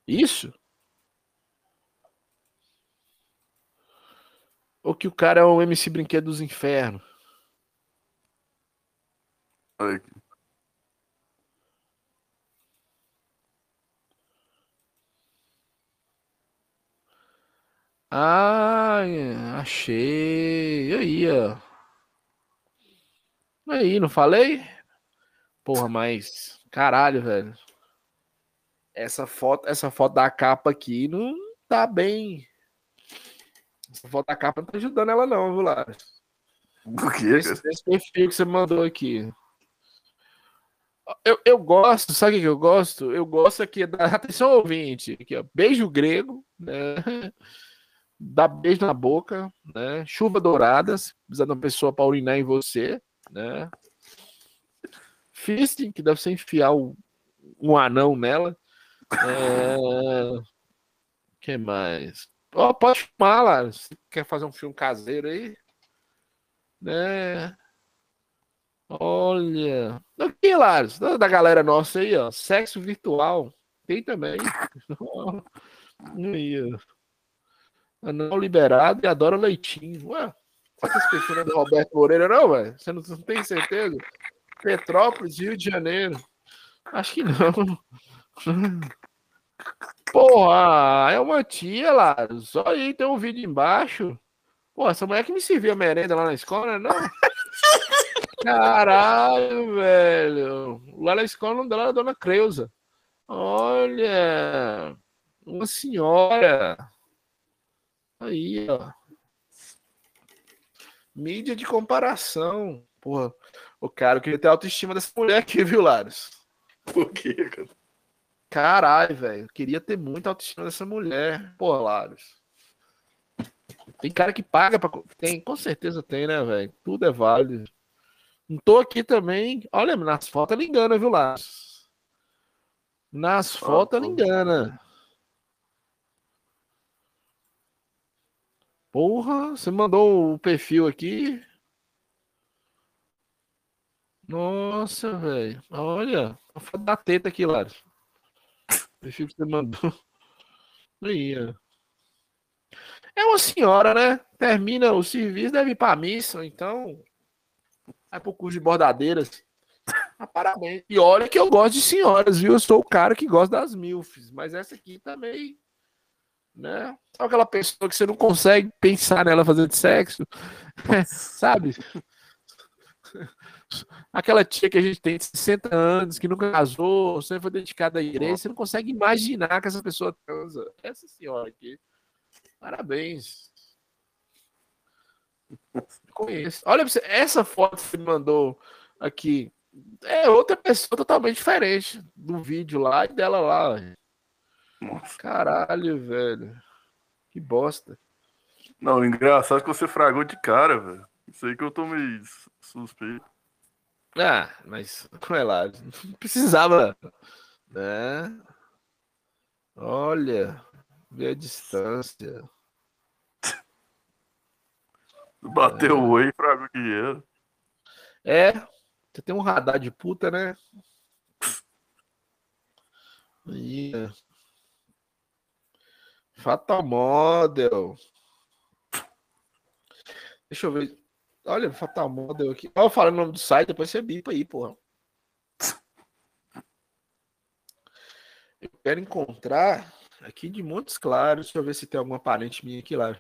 Isso? Ou que o cara é um MC Brinquedo dos Infernos? Aqui. Ah, achei. Aí, ó. Aí, não falei? Porra, mas caralho, velho. Essa foto, essa foto da capa aqui não tá bem essa foto da capa não tá ajudando ela, não, viu, Lara? Por quê? Esse, esse perfil que você mandou aqui. Eu, eu gosto, sabe o que eu gosto? Eu gosto aqui da atenção ouvinte, aqui, ó, beijo grego, né? Dá beijo na boca, né? Chuva dourada, se precisar de uma pessoa para urinar em você, né? Fisting, que deve ser enfiar um, um anão nela. É... que mais? Oh, pode filmar lá. Se quer fazer um filme caseiro aí. Né? Olha. Aqui, Laros, da galera nossa aí, ó. Sexo virtual. Tem também. aí, ó. Não liberado e adora leitinho. Ué, perfil é do Roberto Moreira, não, velho? Você não, tem certeza? Petrópolis, Rio de Janeiro. Acho que não. Porra, é uma tia lá. Só aí tem um vídeo embaixo. Pô, essa mulher que me serviu a merenda lá na escola, não? Caralho, velho. Lá na escola não dela era dona Creuza. Olha, uma senhora. Aí, ó. Mídia de comparação. Porra, o cara queria ter autoestima dessa mulher aqui, viu, Laros? Por quê, cara? Caralho, velho. Queria ter muita autoestima dessa mulher. Pô, Laros. Tem cara que paga pra. Tem, com certeza tem, né, velho? Tudo é válido. Não tô aqui também. Olha, nas fotos ela engana, viu, Laros? Nas fotos ela engana. Porra, você mandou o perfil aqui. Nossa, velho. Olha, a foto da teta aqui, Laros. Perfil que você mandou. Ó. É uma senhora, né? Termina o serviço, deve ir pra missa, então. Vai pro curso de bordadeiras. Ah, parabéns. E olha que eu gosto de senhoras, viu? Eu sou o cara que gosta das milfs, mas essa aqui também, né? Sabe aquela pessoa que você não consegue pensar nela fazendo sexo? Sabe? aquela tia que a gente tem de 60 anos, que nunca casou, sempre foi dedicada à igreja, você não consegue imaginar que essa pessoa transa. Essa senhora aqui. Parabéns. Conheço. Olha, essa foto que você mandou aqui é outra pessoa totalmente diferente do vídeo lá e dela lá. Caralho, velho. Que bosta. Não, engraçado é que você fragou de cara, velho. Isso aí que eu tô meio suspeito. Ah, mas, é lá, não precisava, né? Olha, vê a distância. Bateu o oi, que dinheiro. É, você tem um radar de puta, né? Aí. Fatal Model. Deixa eu ver. Olha, Fatal Model aqui. Olha, falando o nome do site, depois você bipa aí, porra. Eu quero encontrar aqui de Montes Claros. Deixa eu ver se tem alguma parente minha aqui lá.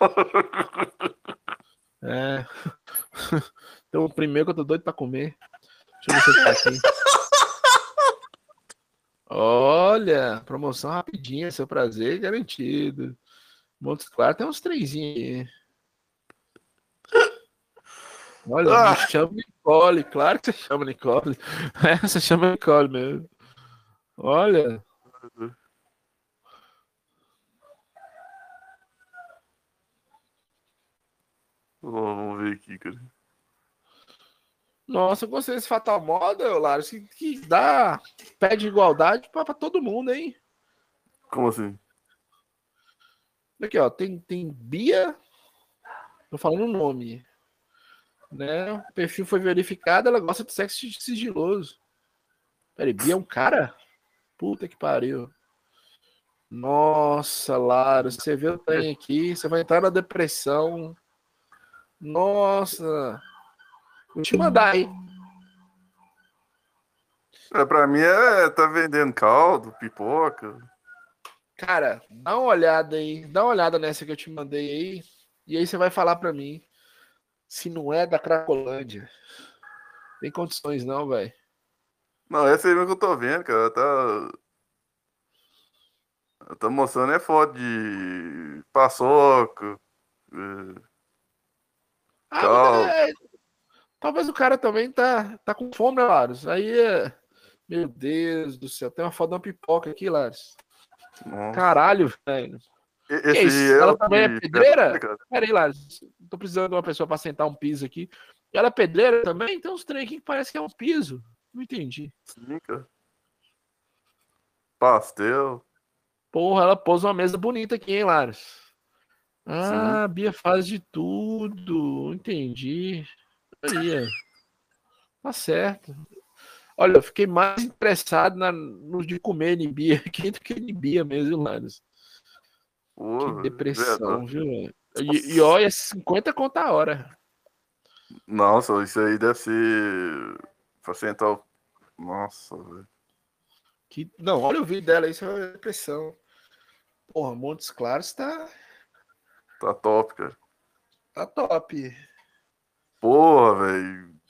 É. Então, o primeiro que eu tô doido pra comer. Deixa eu ver se tá aqui. Olha, promoção rapidinha, seu prazer garantido. Montes Claros tem uns trenzinhos aí. Olha, ah. chama Nicole, claro que você chama Nicole. É, você chama Nicole mesmo. Olha. Vamos ver aqui, cara. Nossa, eu gostei desse Fatal Model, Laro, que, que dá, pede igualdade pra, pra todo mundo, hein? Como assim? Aqui, ó, tem, tem Bia, tô falando o nome, né? O perfil foi verificado, ela gosta de sexo sigiloso. Peraí, Bia é um cara? Puta que pariu. Nossa, Lara, você vê o trem aqui, você vai entrar na depressão. Nossa. Vou te mandar, hein? É, pra mim é tá vendendo caldo, pipoca. Cara, dá uma olhada aí, dá uma olhada nessa que eu te mandei aí, e aí você vai falar pra mim se não é da Cracolândia. Tem condições não, velho. Não, essa aí mesmo que eu tô vendo, cara, tá tá mostrando é foto de paçoca. É... Ah, é... Talvez o cara também tá, tá com fome, né, Laros? Aí é. Meu Deus do céu, tem uma foto de uma pipoca aqui, Laros. Nossa. Caralho, velho. Esse é Ela também é pedreira? Peraí, Laros. Tô precisando de uma pessoa pra sentar um piso aqui. Ela é pedreira também? Tem uns trem aqui que parece que é um piso. Não entendi. Sim, cara. Pastel. Porra, ela pôs uma mesa bonita aqui, hein, Laros? Ah, Sim. Bia faz de tudo. Entendi. Aí, tá certo. Olha, eu fiquei mais interessado na, no de comer Nibia aqui do que Nibia mesmo, Laros. Que depressão, viu? E, e olha, 50 conta a hora. Nossa, isso aí deve ser. Pra Nossa, velho. Que... Não, olha o vídeo dela, isso é depressão. Porra, Montes Claros tá. Tá top, cara. Tá top. Porra, velho.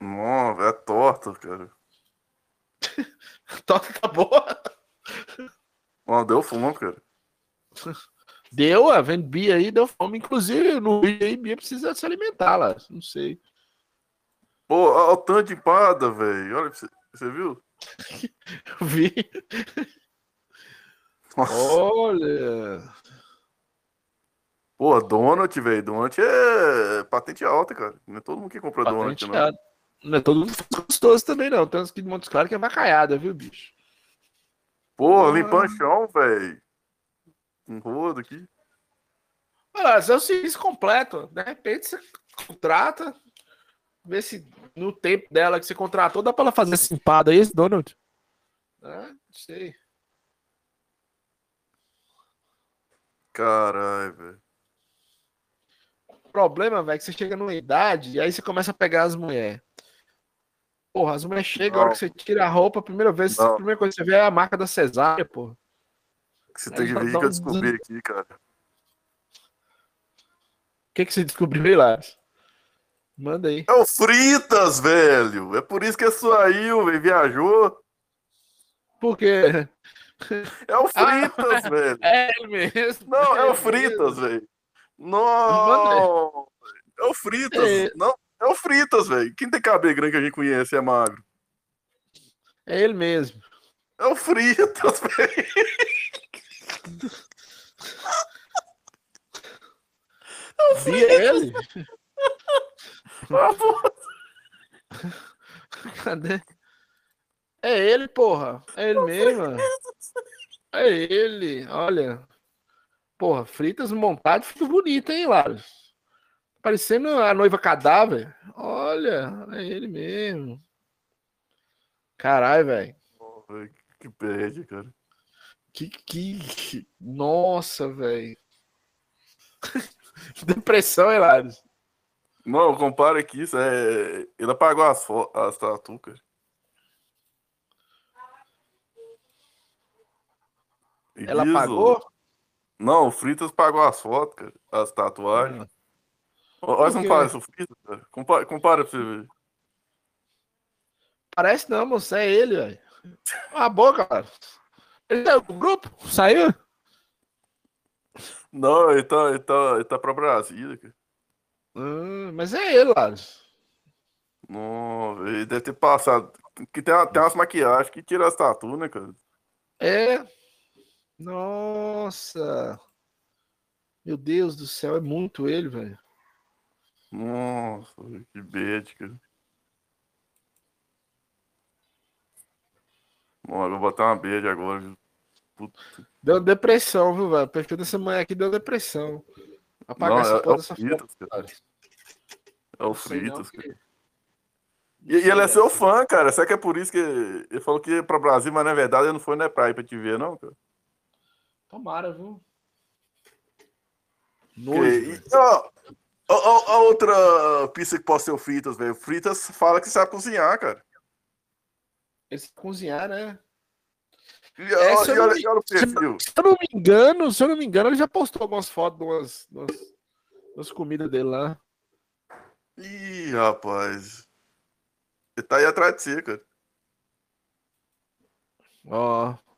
Nossa, é torta, cara. torta tá boa. Deu fome, cara. Deu, a vendo Bia aí, deu fome. Inclusive, no vídeo aí, Bia precisa se alimentar lá. Não sei. Pô, olha o tanto de empada, velho. Olha, você, você viu? Vi. Nossa. Olha. Pô, Donut, velho. Donut é patente alta, cara. Não é todo mundo que compra patente Donut, não. Não é todo mundo gostoso também, não. Tem uns que de Montes Claros que é vacaiada, viu, bicho? Pô, ah. limpando chão, velho. Um rodo aqui. Olha, é o serviço completo. De repente você contrata, vê se no tempo dela que você contratou dá pra ela fazer essa empada aí, esse Donald. Ah, não sei. Caralho, velho problema, velho, é que você chega numa idade e aí você começa a pegar as mulheres. Porra, as mulheres chegam, a hora que você tira a roupa, a primeira vez, a primeira coisa que você vê é a marca da cesárea, porra. Você tem que ver que eu descobri aqui, cara. O que, que você descobriu Lars? Manda aí. É o Fritas, velho. É por isso que saiu, velho. Viajou. Por quê? É o Fritas, ah, velho. É mesmo. Não, é, o Fritas, velho. Não! É o Fritas. É... Não, é o Fritas, velho. Quem tem cabelo grande que a gente conhece é magro. É ele mesmo. É o Fritas, velho. É o Fritas. É ele? Cadê? É ele, porra. É ele mesmo. É ele. Olha. Porra, fritas montado, ficou bonito, hein, Laros? Parecendo a noiva cadáver. Olha, é ele mesmo. Caralho, velho. Que perde, cara. Que, que. Nossa, velho. que depressão, Hilário. Não, compara aqui, isso é. Ele apagou as, as tatu, cara. Ela apagou? Não, o Fritas pagou as fotos, cara. As tatuagens. Ah. Olha não parece o Fritas, cara. Compara, compara pra você ver. Parece não, moço. É ele, velho. A boca, cara. Ele é do grupo? Saiu? Não, ele tá, ele tá, ele tá pra Brasília, cara. Hum, mas é ele, Laros. Não, ele deve ter passado. Que tem, tem umas maquiagens que tira as tatu, né, cara? É. Nossa. Meu Deus do céu, é muito ele, velho. Nossa, que bad, cara. Bom, eu vou botar uma bad agora? Puta. Deu depressão, viu, velho? O perfil dessa manhã aqui deu depressão. Apagar essa é, porra é dessa Fritas, foto, cara. É o Fritas, cara. E, e, ele é seu fã, cara. Será que é por isso que ele falou que ia pra Brasil, mas na verdade ele não foi na praia pra te ver, não, cara? Tomara, viu? Nojo. Ó, ó, a outra pista que pode ser o Fritas, velho. Fritas fala que sabe cozinhar, cara. Ele sabe cozinhar, né? E, é, se, eu olha, olha se, se eu não me engano, se eu não me engano, ele já postou algumas fotos de umas, umas, umas comidas dele lá. Ih, rapaz. Ele tá aí atrás de você, cara. Ó.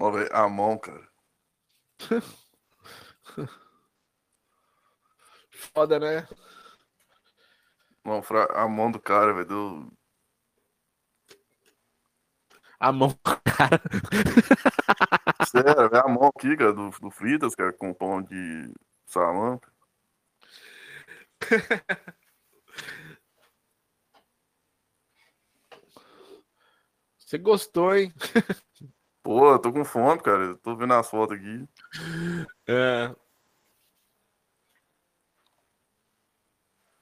Ó, a mão, cara. Foda, né? Não, a mão do cara, velho. Do... A mão do cara. Sério, é a mão aqui, cara, do, do Fritas, cara, com pão de salame. Você gostou, hein? Pô, eu tô com fome, cara. Eu tô vendo as fotos aqui. É.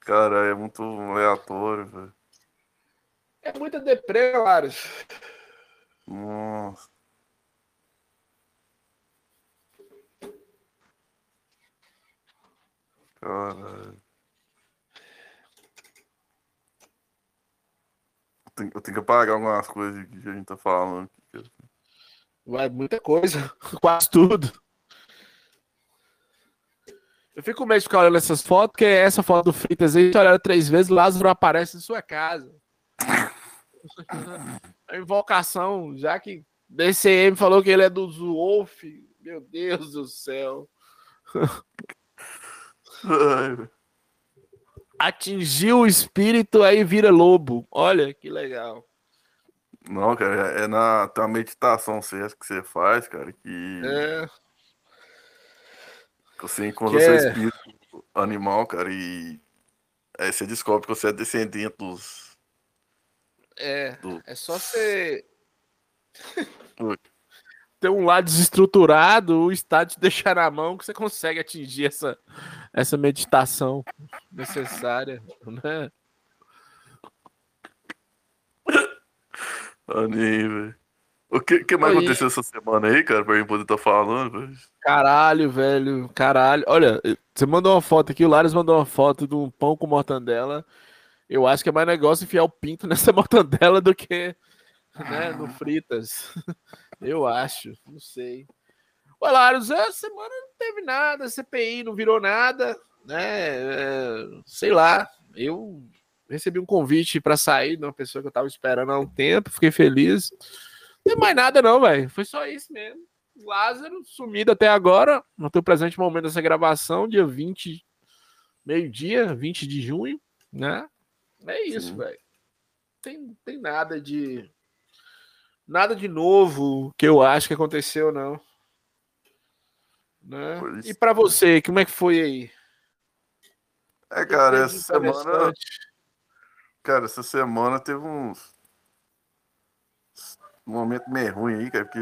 Cara, é muito aleatório, velho. É muita deprê, Laros. Nossa. Caralho. Eu tenho, que apagar algumas coisas que a gente tá falando. Vai, muita coisa. Quase tudo. Eu fico meio ficar olhando essas fotos, porque essa foto do Fritas aí, você olha três vezes, Lázaro aparece em sua casa. A invocação, já que DCM falou que ele é do Wolf, meu Deus do céu. Atingiu o espírito, aí vira lobo. Olha que legal. Não, cara, é na tua meditação que você faz, cara, que. É. Você encontra que seu é... espírito animal, cara, e aí você descobre que você é descendente dos. É. Do... É só você. ter um lado desestruturado, o estado te deixar na mão que você consegue atingir essa, essa meditação necessária, né? Aninho, velho. O que, que mais aí. aconteceu essa semana aí, cara, pra gente poder estar tá falando, velho? Caralho, velho, caralho. Olha, você mandou uma foto aqui, o Lares mandou uma foto de um pão com mortandela. Eu acho que é mais negócio enfiar o pinto nessa mortandela do que né, no fritas. Eu acho, não sei. Ô, Laros, essa semana não teve nada, CPI não virou nada, né? É, sei lá, eu recebi um convite para sair de uma pessoa que eu tava esperando há um tempo, fiquei feliz. Não tem mais nada, não, velho. Foi só isso mesmo. Lázaro, sumido até agora. Não tô presente no momento dessa gravação, dia 20, meio-dia, 20 de junho, né? É isso, velho. Tem, tem nada de. Nada de novo que eu acho que aconteceu, não. Né? E para você, como é que foi aí? É, cara, essa semana. Cara, essa semana teve uns. Um momento meio ruim aí, cara, porque.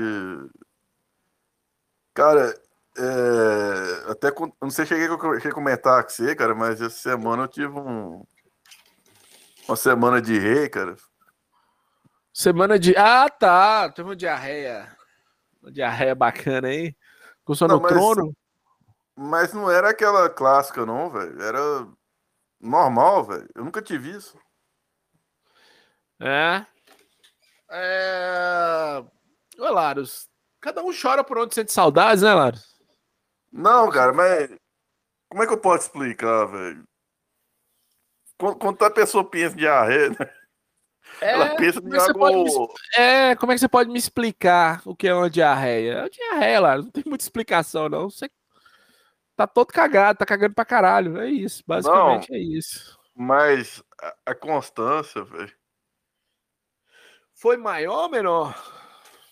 Cara, é, até não sei se cheguei a comentar com você, cara, mas essa semana eu tive um, uma semana de rei, cara. Semana de. Ah, tá. Teve uma diarreia. Uma diarreia bacana aí. Ficou no mas, trono? Mas não era aquela clássica, não, velho. Era normal, velho. Eu nunca tive isso. É. É. Ô, Laros, cada um chora por onde sente saudades, né, Laros? Não, cara, mas como é que eu posso explicar, velho? Quando, quando a pessoa pensa em diarreia, né? É, ela pensa em algo... Me... É, como é que você pode me explicar o que é uma diarreia? É uma diarreia, lá, não tem muita explicação, não. Você tá todo cagado, tá cagando pra caralho. É isso, basicamente não, é isso. Mas a, a constância, velho. Foi maior ou menor?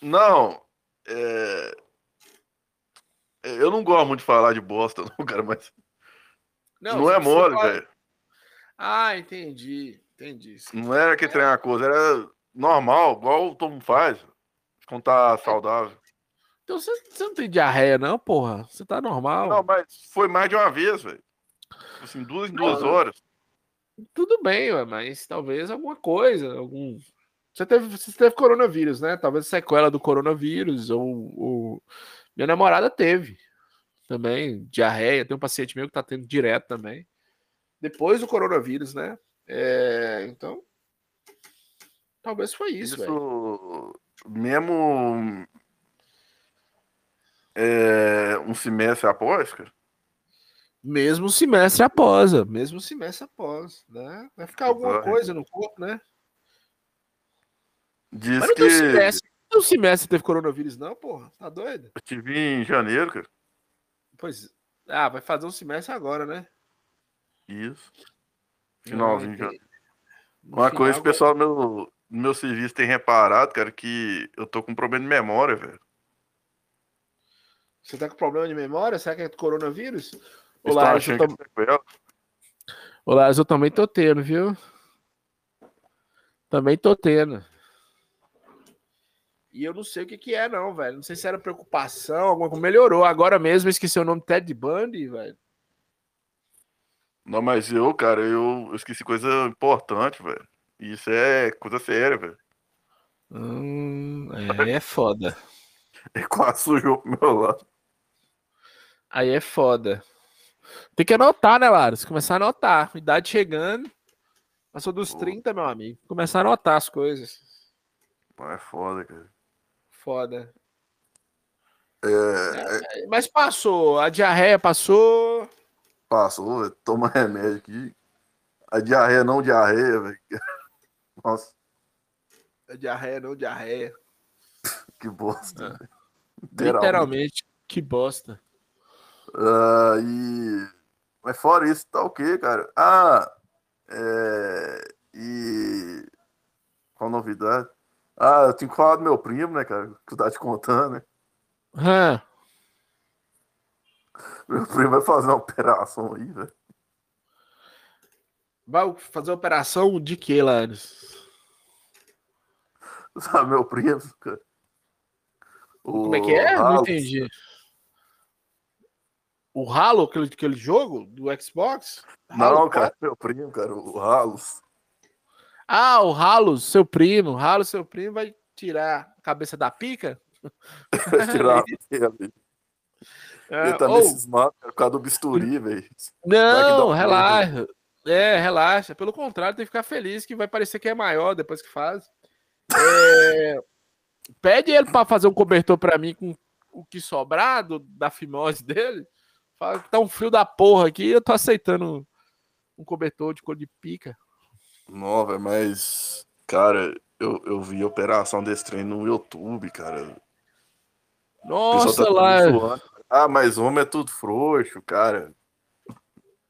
Não, é... Eu não gosto muito de falar de bosta, não, cara, mas. Não, não é mole, fala... velho. Ah, entendi. Entendi. Não era que treinar coisa, era normal, igual todo mundo faz. Quando tá saudável. Então você, você não tem diarreia, não, porra? Você tá normal. Não, mas foi mais de uma vez, velho. Assim, duas em duas horas. Tudo bem, mas talvez alguma coisa, algum. Você teve, você teve coronavírus, né? Talvez sequela do coronavírus, ou, ou minha namorada teve também diarreia. Tem um paciente meu que tá tendo direto também. Depois do coronavírus, né? É, então, talvez foi isso. isso mesmo é, um semestre após, cara? Mesmo semestre após, mesmo semestre após, né? Vai ficar alguma Vai. coisa no corpo, né? Diz Mas não que... semestre o semestre teve coronavírus, não, porra? Tá doido? Eu tive em janeiro, cara. Pois. Ah, vai fazer um semestre agora, né? Isso. Finalzinho de janeiro. Uma final, coisa que o pessoal do meu, meu serviço tem reparado, cara, que eu tô com problema de memória, velho. Você tá com problema de memória? Será que é coronavírus? Olá, eu, tô... Olá, eu também tô tendo, viu? Também tô tendo. E eu não sei o que que é, não, velho. Não sei se era preocupação, alguma coisa. Melhorou. Agora mesmo esqueci o nome Ted Bundy, velho. Não, mas eu, cara, eu, eu esqueci coisa importante, velho. Isso é coisa séria, velho. Hum, é, é foda. É quase sujou pro meu lado. Aí é foda. Tem que anotar, né, Laros? Começar a anotar. Idade chegando. Passou dos Pô. 30, meu amigo. Começar a anotar as coisas. É foda, cara foda. É, é, é... Mas passou, a diarreia passou. Passou, toma remédio aqui. A diarreia não diarreia, velho. Nossa. A diarreia não diarreia. que bosta. É. Literalmente, que bosta. Uh, e... Mas fora isso, tá o quê, cara? Ah, é... e... Qual novidade? Ah, eu tinha que falar do meu primo, né, cara? Que tu tá te contando, né? Hã? Meu primo vai fazer uma operação aí, velho. Vai fazer operação de que, Lares? Sabe, meu primo, cara? O Como é que é? Halo. Não entendi. O Halo, aquele, aquele jogo do Xbox? Halo Não, cara, meu primo, cara, o Halo. Ah, o Ralo, seu primo, o Ralo, seu primo, vai tirar a cabeça da pica? Vai tirar a pica dele. É, Ele tá ou... cismado por causa do bisturi, velho. Não, relaxa. É, relaxa. Pelo contrário, tem que ficar feliz que vai parecer que é maior depois que faz. É... Pede ele para fazer um cobertor para mim com o que sobrar do, da fimose dele. Fala que tá um frio da porra aqui eu tô aceitando um cobertor de cor de pica. Nova, mas, cara, eu, eu vi a operação desse trem no YouTube, cara. Nossa, tá lá. Ah, mas homem é tudo frouxo, cara.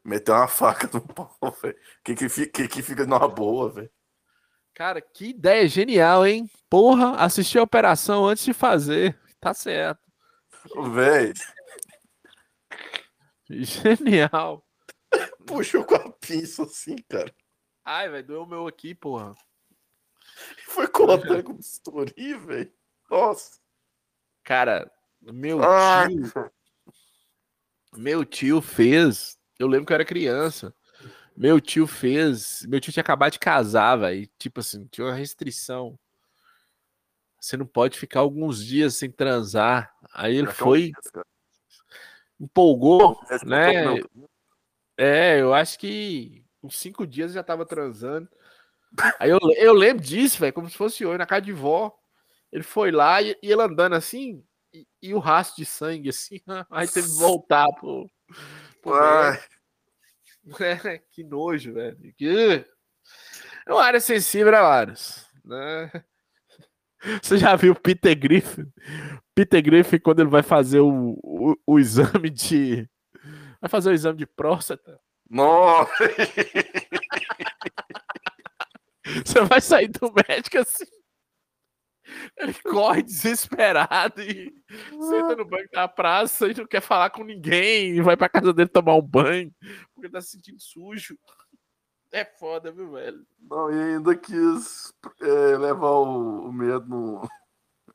Meteu uma faca no pau, velho. Que que, fica, que que fica numa boa, velho. Cara, que ideia genial, hein? Porra, assistir a operação antes de fazer. Tá certo. Velho. Genial. puxou com a pinça assim, cara. Ai, velho, doeu o meu aqui, porra. Foi cortando com bisturi, velho. Nossa. Cara, meu Ai, tio, meu tio fez. Eu lembro que eu era criança. Meu tio fez. Meu tio tinha acabado de casar, velho. Tipo assim, tinha uma restrição. Você não pode ficar alguns dias sem transar. Aí ele foi, empolgou, né? É, eu acho que uns cinco dias já tava transando. Aí eu, eu lembro disso, velho, como se fosse hoje, na casa de vó. Ele foi lá e, e ele andando assim, e, e o rastro de sangue, assim, aí teve que voltar pro. pro. É, que nojo, velho. Que... É uma área sensível, né, Laros? Né? Você já viu o Peter Griffin? Peter Griffin, quando ele vai fazer o, o, o exame de. Vai fazer o exame de próstata. Nossa. Você vai sair do médico assim. Ele corre desesperado e senta no banco da praça e não quer falar com ninguém. E vai pra casa dele tomar um banho porque tá se sentindo sujo. É foda, viu, velho? Não, e ainda quis é, levar o, o medo no,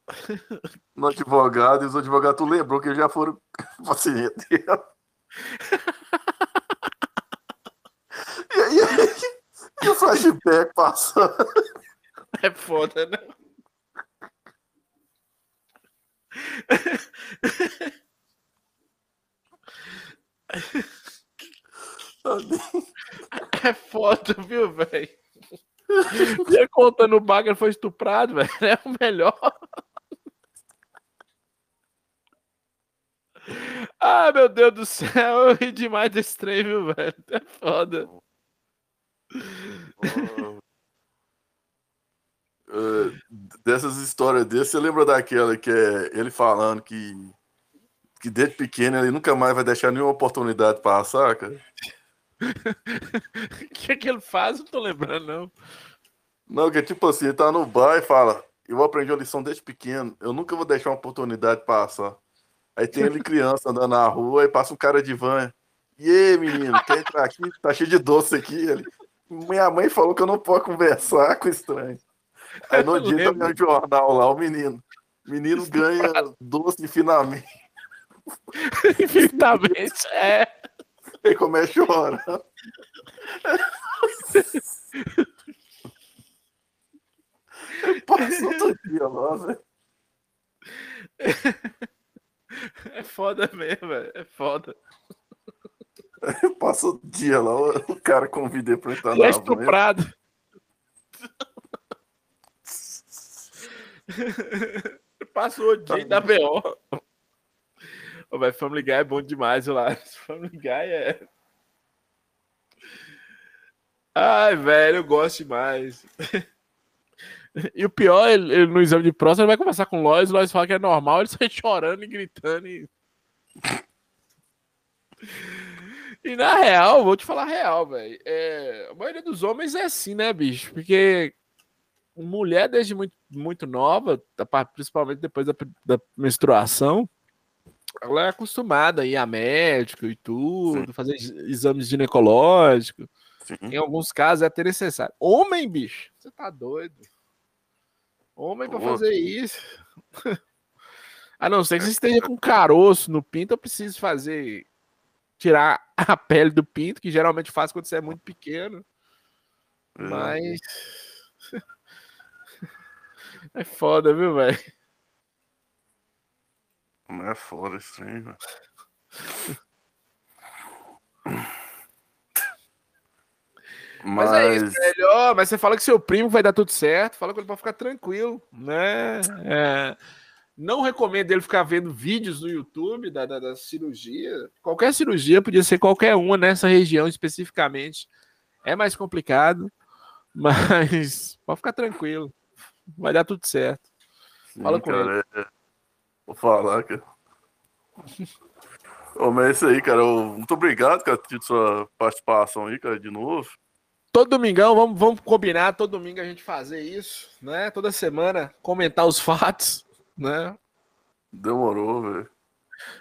no advogado, e os advogados tu lembrou que já foram paciente dele. E aí, e o flashback passando. É foda, né? É foda, viu, velho? Ele contando o ele foi estuprado, velho. É o melhor. Ah, meu Deus do céu, eu ri demais desse trem, viu, velho? É foda. É, dessas histórias dele, você lembra daquela que é ele falando que, que desde pequeno ele nunca mais vai deixar nenhuma oportunidade passar, cara? O que, é que ele faz? Não tô lembrando, não. Não, que é tipo assim, ele tá no bar e fala, eu aprendi uma lição desde pequeno, eu nunca vou deixar uma oportunidade passar. Aí tem ele criança andando na rua, aí passa um cara de van. E aí, menino, quer entrar aqui? Tá cheio de doce aqui. Ele, Minha mãe falou que eu não posso conversar com estranho. Aí no Eu dia tá lembro. no jornal lá, o menino. Menino ganha doce finalmente. Infinitamente, é. Ele começa chorando. Ele passa outro dia lá, velho. É foda mesmo, velho. É foda. Ele Passa o dia lá, o cara convida ele pra entrar Ele é na van. estuprado. Passou o dia da BO. Ô, velho, Family Guy é bom demais, lá. Family Guy é. Ai, velho, eu gosto demais. E o pior, ele, ele no exame de próstata, ele vai conversar com o Lois, o Lois fala que é normal, ele sai chorando e gritando. E... e na real, vou te falar a real, velho. É, a maioria dos homens é assim, né, bicho? Porque mulher, desde muito, muito nova, pa- principalmente depois da, da menstruação, ela é acostumada a ir a médico e tudo, fazer ex- exames ginecológicos. Sim. Em alguns casos é até necessário. Homem, bicho, você tá doido. Homem pra Pô. fazer isso. A não ser que você esteja com caroço no pinto, eu preciso fazer. Tirar a pele do pinto, que geralmente faz quando você é muito pequeno. É. Mas. É foda, viu, velho? Não é foda esse trem, velho. Mas, é isso, velho. Ó, mas você fala que seu primo vai dar tudo certo, fala com ele pra ficar tranquilo, né? É, não recomendo ele ficar vendo vídeos no YouTube da, da, da cirurgia. Qualquer cirurgia podia ser qualquer uma nessa região especificamente. É mais complicado, mas pode ficar tranquilo. Vai dar tudo certo. Sim, fala com cara, é- Vou falar, cara. Ô, mas é isso aí, cara. Muito obrigado, cara, por sua participação aí, cara, de novo. Todo domingão, vamos, vamos combinar todo domingo a gente fazer isso, né? Toda semana comentar os fatos, né? Demorou, velho.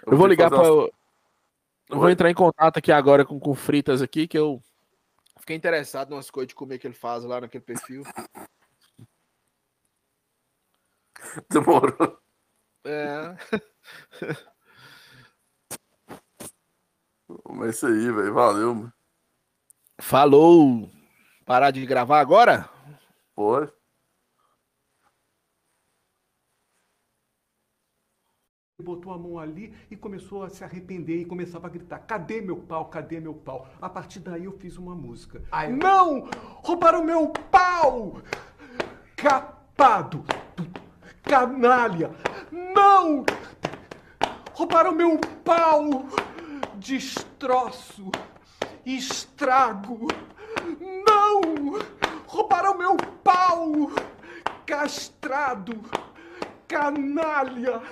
Eu vou ligar para Eu vou entrar em contato aqui agora com o Fritas aqui, que eu fiquei interessado nas coisas de comer que ele faz lá naquele perfil. Demorou. É. Mas é isso aí, velho. Valeu, mano. Falou! Parar de gravar agora? Pode. Botou a mão ali e começou a se arrepender e começava a gritar: Cadê meu pau? Cadê meu pau? A partir daí eu fiz uma música. Ai, não! Roubaram meu pau! Capado! Canalha! Não! Roubaram meu pau! Destroço! Estrago! Não! Roubaram meu pau! Castrado! Canalha!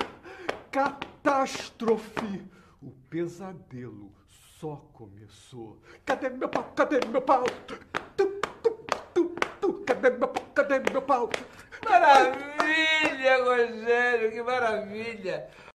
Catástrofe! O pesadelo só começou. Cadê meu pau? Cadê meu pau? Tu, tu, tu, tu. Cadê meu pau? Cadê meu pau? Maravilha, Rogério, que maravilha!